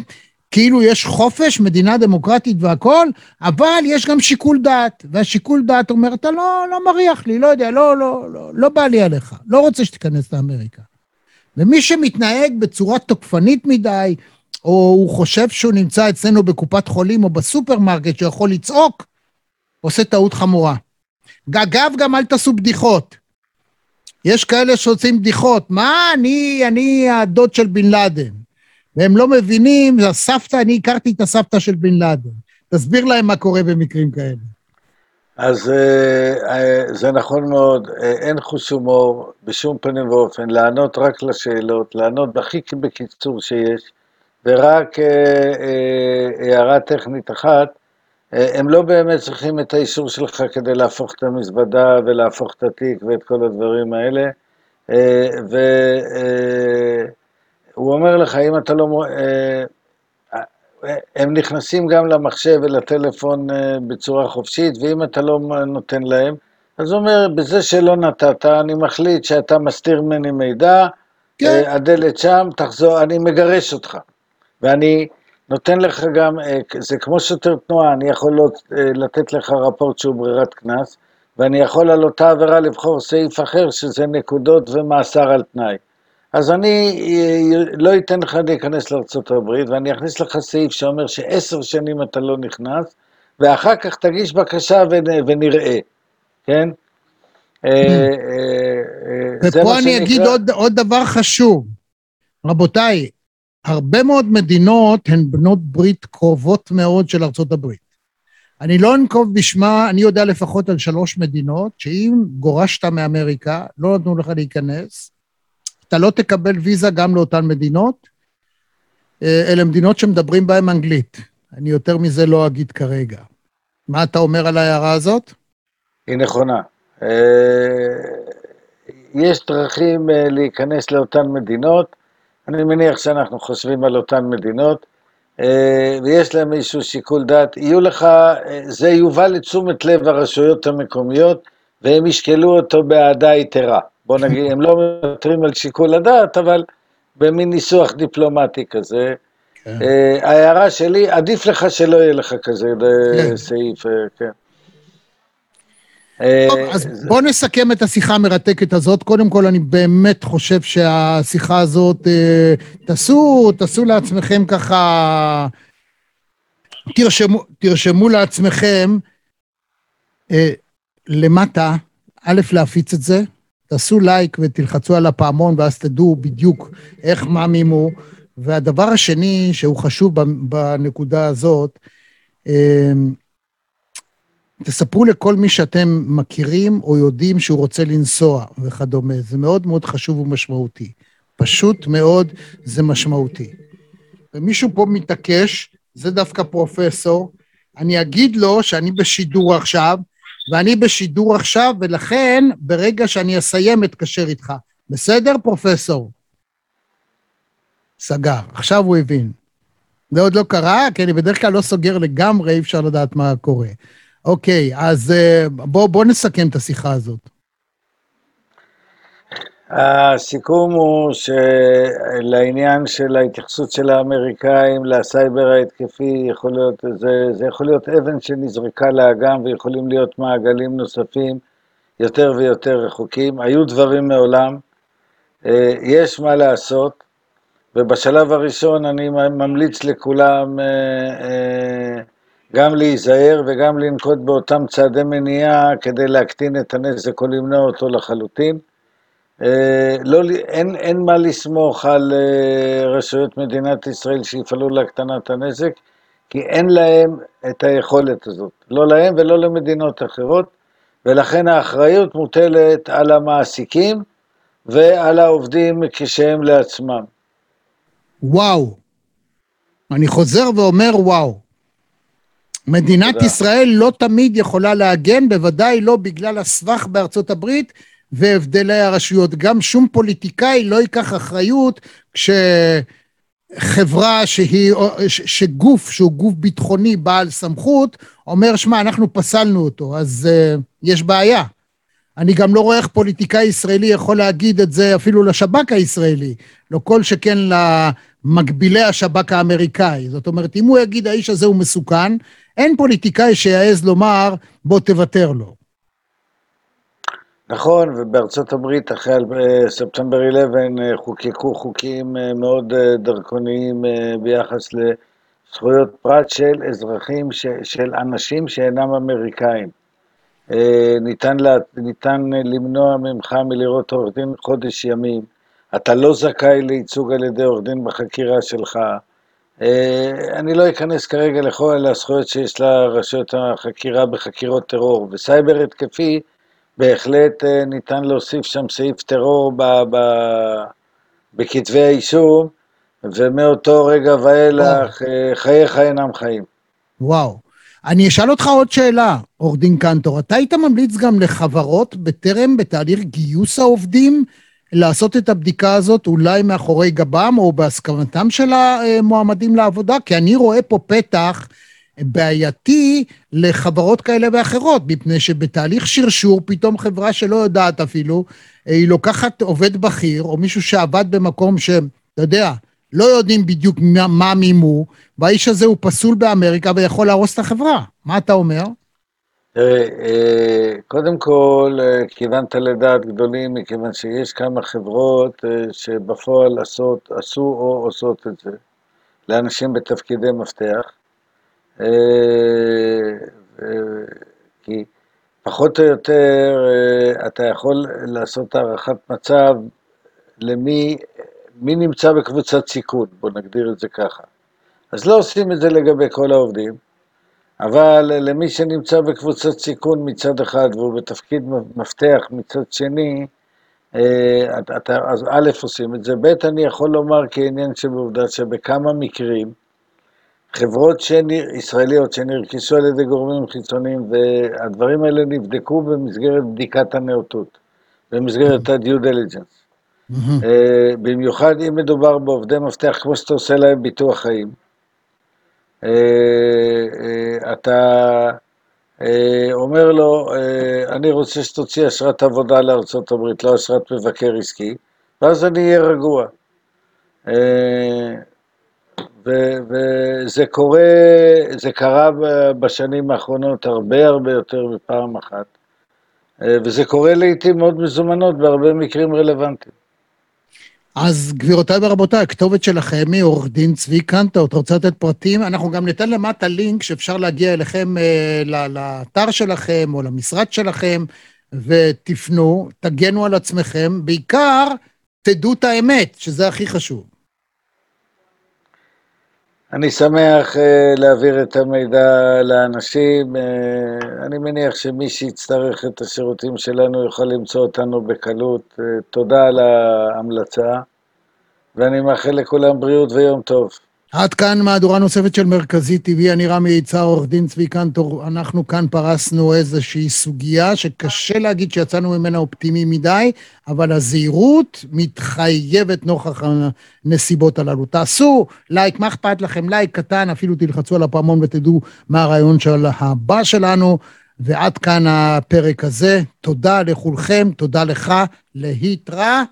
כאילו יש חופש, מדינה דמוקרטית והכול, אבל יש גם שיקול דעת, והשיקול דעת אומר, אתה לא, לא מריח לי, לא יודע, לא, לא, לא, לא בא לי עליך, לא רוצה שתיכנס לאמריקה. ומי שמתנהג בצורה תוקפנית מדי, או הוא חושב שהוא נמצא אצלנו בקופת חולים או בסופרמרקט שיכול לצעוק, עושה טעות חמורה. אגב, גם אל תעשו בדיחות. יש כאלה שעושים בדיחות, מה, אני, אני הדוד של בן לאדן. והם לא מבינים, הסבתא, אני הכרתי את הסבתא של בן לאדן. תסביר להם מה קורה במקרים כאלה. אז אה, אה, זה נכון מאוד, אה, אין חוש הומור בשום פנים ואופן, לענות רק לשאלות, לענות הכי בקיצור שיש, ורק הערה טכנית אחת, הם לא באמת צריכים את האישור שלך כדי להפוך את המזוודה ולהפוך את התיק ואת כל הדברים האלה, אה, והוא אומר לך, אם אתה לא... אה, הם נכנסים גם למחשב ולטלפון אה, בצורה חופשית, ואם אתה לא נותן להם, אז הוא אומר, בזה שלא נתת, אני מחליט שאתה מסתיר ממני מידע, כן. אה, הדלת שם, תחזור, אני מגרש אותך. ואני נותן לך גם, אה, זה כמו שוטר תנועה, אני יכול לא- אה, לתת לך רפורט שהוא ברירת קנס, ואני יכול על אותה עבירה לבחור סעיף אחר, שזה נקודות ומאסר על תנאי. אז אני אה, לא אתן לך להיכנס לארה"ב, ואני אכניס לך סעיף שאומר שעשר שנים אתה לא נכנס, ואחר כך תגיש בקשה ונ- ונראה, כן? ופה אני אגיד עוד דבר חשוב. רבותיי, הרבה מאוד מדינות הן בנות ברית קרובות מאוד של ארצות הברית. אני לא אנקוב בשמה, אני יודע לפחות על שלוש מדינות, שאם גורשת מאמריקה, לא נתנו לך להיכנס, אתה לא תקבל ויזה גם לאותן מדינות. אה, אלה מדינות שמדברים בהן אנגלית. אני יותר מזה לא אגיד כרגע. מה אתה אומר על ההערה הזאת? היא נכונה. אה, יש דרכים אה, להיכנס לאותן מדינות, אני מניח שאנחנו חושבים על אותן מדינות, אה, ויש להם איזשהו שיקול דעת. יהיו לך, אה, זה יובא לתשומת לב הרשויות המקומיות, והם ישקלו אותו באהדה יתרה. בוא נגיד, הם לא מוותרים על שיקול הדעת, אבל במין ניסוח דיפלומטי כזה. כן. אה, ההערה שלי, עדיף לך שלא יהיה לך כזה כן. סעיף, כן. טוב, אה, אז בואו נסכם את השיחה המרתקת הזאת. קודם כל, אני באמת חושב שהשיחה הזאת, אה, תעשו, תעשו לעצמכם ככה, תרשמו, תרשמו לעצמכם אה, למטה, א', להפיץ את זה, תעשו לייק ותלחצו על הפעמון ואז תדעו בדיוק איך מאמים הוא. והדבר השני שהוא חשוב בנקודה הזאת, תספרו לכל מי שאתם מכירים או יודעים שהוא רוצה לנסוע וכדומה. זה מאוד מאוד חשוב ומשמעותי. פשוט מאוד זה משמעותי. ומישהו פה מתעקש, זה דווקא פרופסור, אני אגיד לו שאני בשידור עכשיו, ואני בשידור עכשיו, ולכן ברגע שאני אסיים אתקשר איתך. בסדר, פרופסור? סגר. עכשיו הוא הבין. זה עוד לא קרה, כי אני בדרך כלל לא סוגר לגמרי, אי אפשר לדעת מה קורה. אוקיי, אז אה, בואו בוא נסכם את השיחה הזאת. הסיכום הוא שלעניין של ההתייחסות של האמריקאים לסייבר ההתקפי, יכול להיות, זה, זה יכול להיות אבן שנזרקה לאגם ויכולים להיות מעגלים נוספים יותר ויותר רחוקים. היו דברים מעולם, אה, יש מה לעשות, ובשלב הראשון אני ממליץ לכולם אה, גם להיזהר וגם לנקוט באותם צעדי מניעה כדי להקטין את הנזק או למנוע אותו לחלוטין. אה, לא, אין, אין מה לסמוך על אה, רשויות מדינת ישראל שיפעלו להקטנת הנזק, כי אין להם את היכולת הזאת, לא להם ולא למדינות אחרות, ולכן האחריות מוטלת על המעסיקים ועל העובדים כשהם לעצמם. וואו. אני חוזר ואומר וואו. מדינת תודה. ישראל לא תמיד יכולה להגן, בוודאי לא בגלל הסבך בארצות הברית והבדלי הרשויות. גם שום פוליטיקאי לא ייקח אחריות כשחברה שהיא, שגוף שהוא גוף ביטחוני בעל סמכות, אומר, שמע, אנחנו פסלנו אותו, אז uh, יש בעיה. אני גם לא רואה איך פוליטיקאי ישראלי יכול להגיד את זה אפילו לשב"כ הישראלי, לא כל שכן למקבילי השב"כ האמריקאי. זאת אומרת, אם הוא יגיד האיש הזה הוא מסוכן, אין פוליטיקאי שיעז לומר בוא תוותר לו. נכון, ובארצות הברית אחרי אה, ספטמבר 11 אה, חוקקו חוקים אה, מאוד דרקוניים ביחס לזכויות פרט של אזרחים, של אנשים שאינם אמריקאים. ניתן, לה, ניתן למנוע ממך מלראות עורך דין חודש ימים, אתה לא זכאי לייצוג על ידי עורך דין בחקירה שלך. אה, אני לא אכנס כרגע לכל הזכויות שיש לרשויות החקירה בחקירות טרור, וסייבר התקפי בהחלט אה, ניתן להוסיף שם סעיף טרור ב, ב, בכתבי האישום, ומאותו רגע ואילך אה, חייך אינם חיים. וואו. אני אשאל אותך עוד שאלה, עורך דין קנטור. אתה היית ממליץ גם לחברות בטרם, בתהליך גיוס העובדים, לעשות את הבדיקה הזאת אולי מאחורי גבם או בהסכמתם של המועמדים לעבודה? כי אני רואה פה פתח בעייתי לחברות כאלה ואחרות, מפני שבתהליך שרשור פתאום חברה שלא יודעת אפילו, היא לוקחת עובד בכיר או מישהו שעבד במקום שאתה יודע, לא יודעים בדיוק מה מימו, והאיש הזה הוא פסול באמריקה ויכול להרוס את החברה. מה אתה אומר? תראה, אה, קודם כל, אה, כיוונת לדעת גדולים, מכיוון שיש כמה חברות אה, שבפועל עשות, עשו או עושות את זה, לאנשים בתפקידי מפתח. כי פחות או יותר אתה יכול לעשות הערכת מצב למי מי נמצא בקבוצת סיכון, בוא נגדיר את זה ככה. אז לא עושים את זה לגבי כל העובדים, אבל למי שנמצא בקבוצת סיכון מצד אחד והוא בתפקיד מפתח מצד שני, אה, אתה, אז א' עושים את זה, ב' אני יכול לומר כעניין שבעובדה שבכמה מקרים חברות שנר, ישראליות שנרכשו על ידי גורמים חיצוניים והדברים האלה נבדקו במסגרת בדיקת הנאותות, במסגרת ה-due diligence. אה, במיוחד אם מדובר בעובדי מפתח כמו שאתה עושה להם ביטוח חיים. אה, אה, אתה אה, אומר לו, אני רוצה שתוציא אשרת עבודה לארצות הברית, לא אשרת מבקר עסקי, ואז אני אהיה רגוע. וזה קורה, זה קרה בשנים האחרונות הרבה הרבה יותר מפעם אחת, וזה קורה לעיתים מאוד מזומנות בהרבה מקרים רלוונטיים. אז גבירותיי ורבותיי, הכתובת שלכם היא עורך דין צבי קנטו, אתה רוצה לתת פרטים? אנחנו גם ניתן למטה לינק שאפשר להגיע אליכם אה, לאתר שלכם או למשרד שלכם, ותפנו, תגנו על עצמכם, בעיקר תדעו את האמת, שזה הכי חשוב. אני שמח אה, להעביר את המידע לאנשים. אה, אני מניח שמי שיצטרך את השירותים שלנו יכול למצוא אותנו בקלות. אה, תודה על ההמלצה, ואני מאחל לכולם בריאות ויום טוב. עד כאן מהדורה נוספת של מרכזי טבעי, אני רמי יצהר, עורך דין צבי קנטור. אנחנו כאן פרסנו איזושהי סוגיה שקשה להגיד שיצאנו ממנה אופטימי מדי, אבל הזהירות מתחייבת נוכח הנסיבות הללו. תעשו לייק, מה אכפת לכם? לייק קטן, אפילו תלחצו על הפעמון ותדעו מה הריאיון של הבא שלנו. ועד כאן הפרק הזה. תודה לכולכם, תודה לך, להתראות.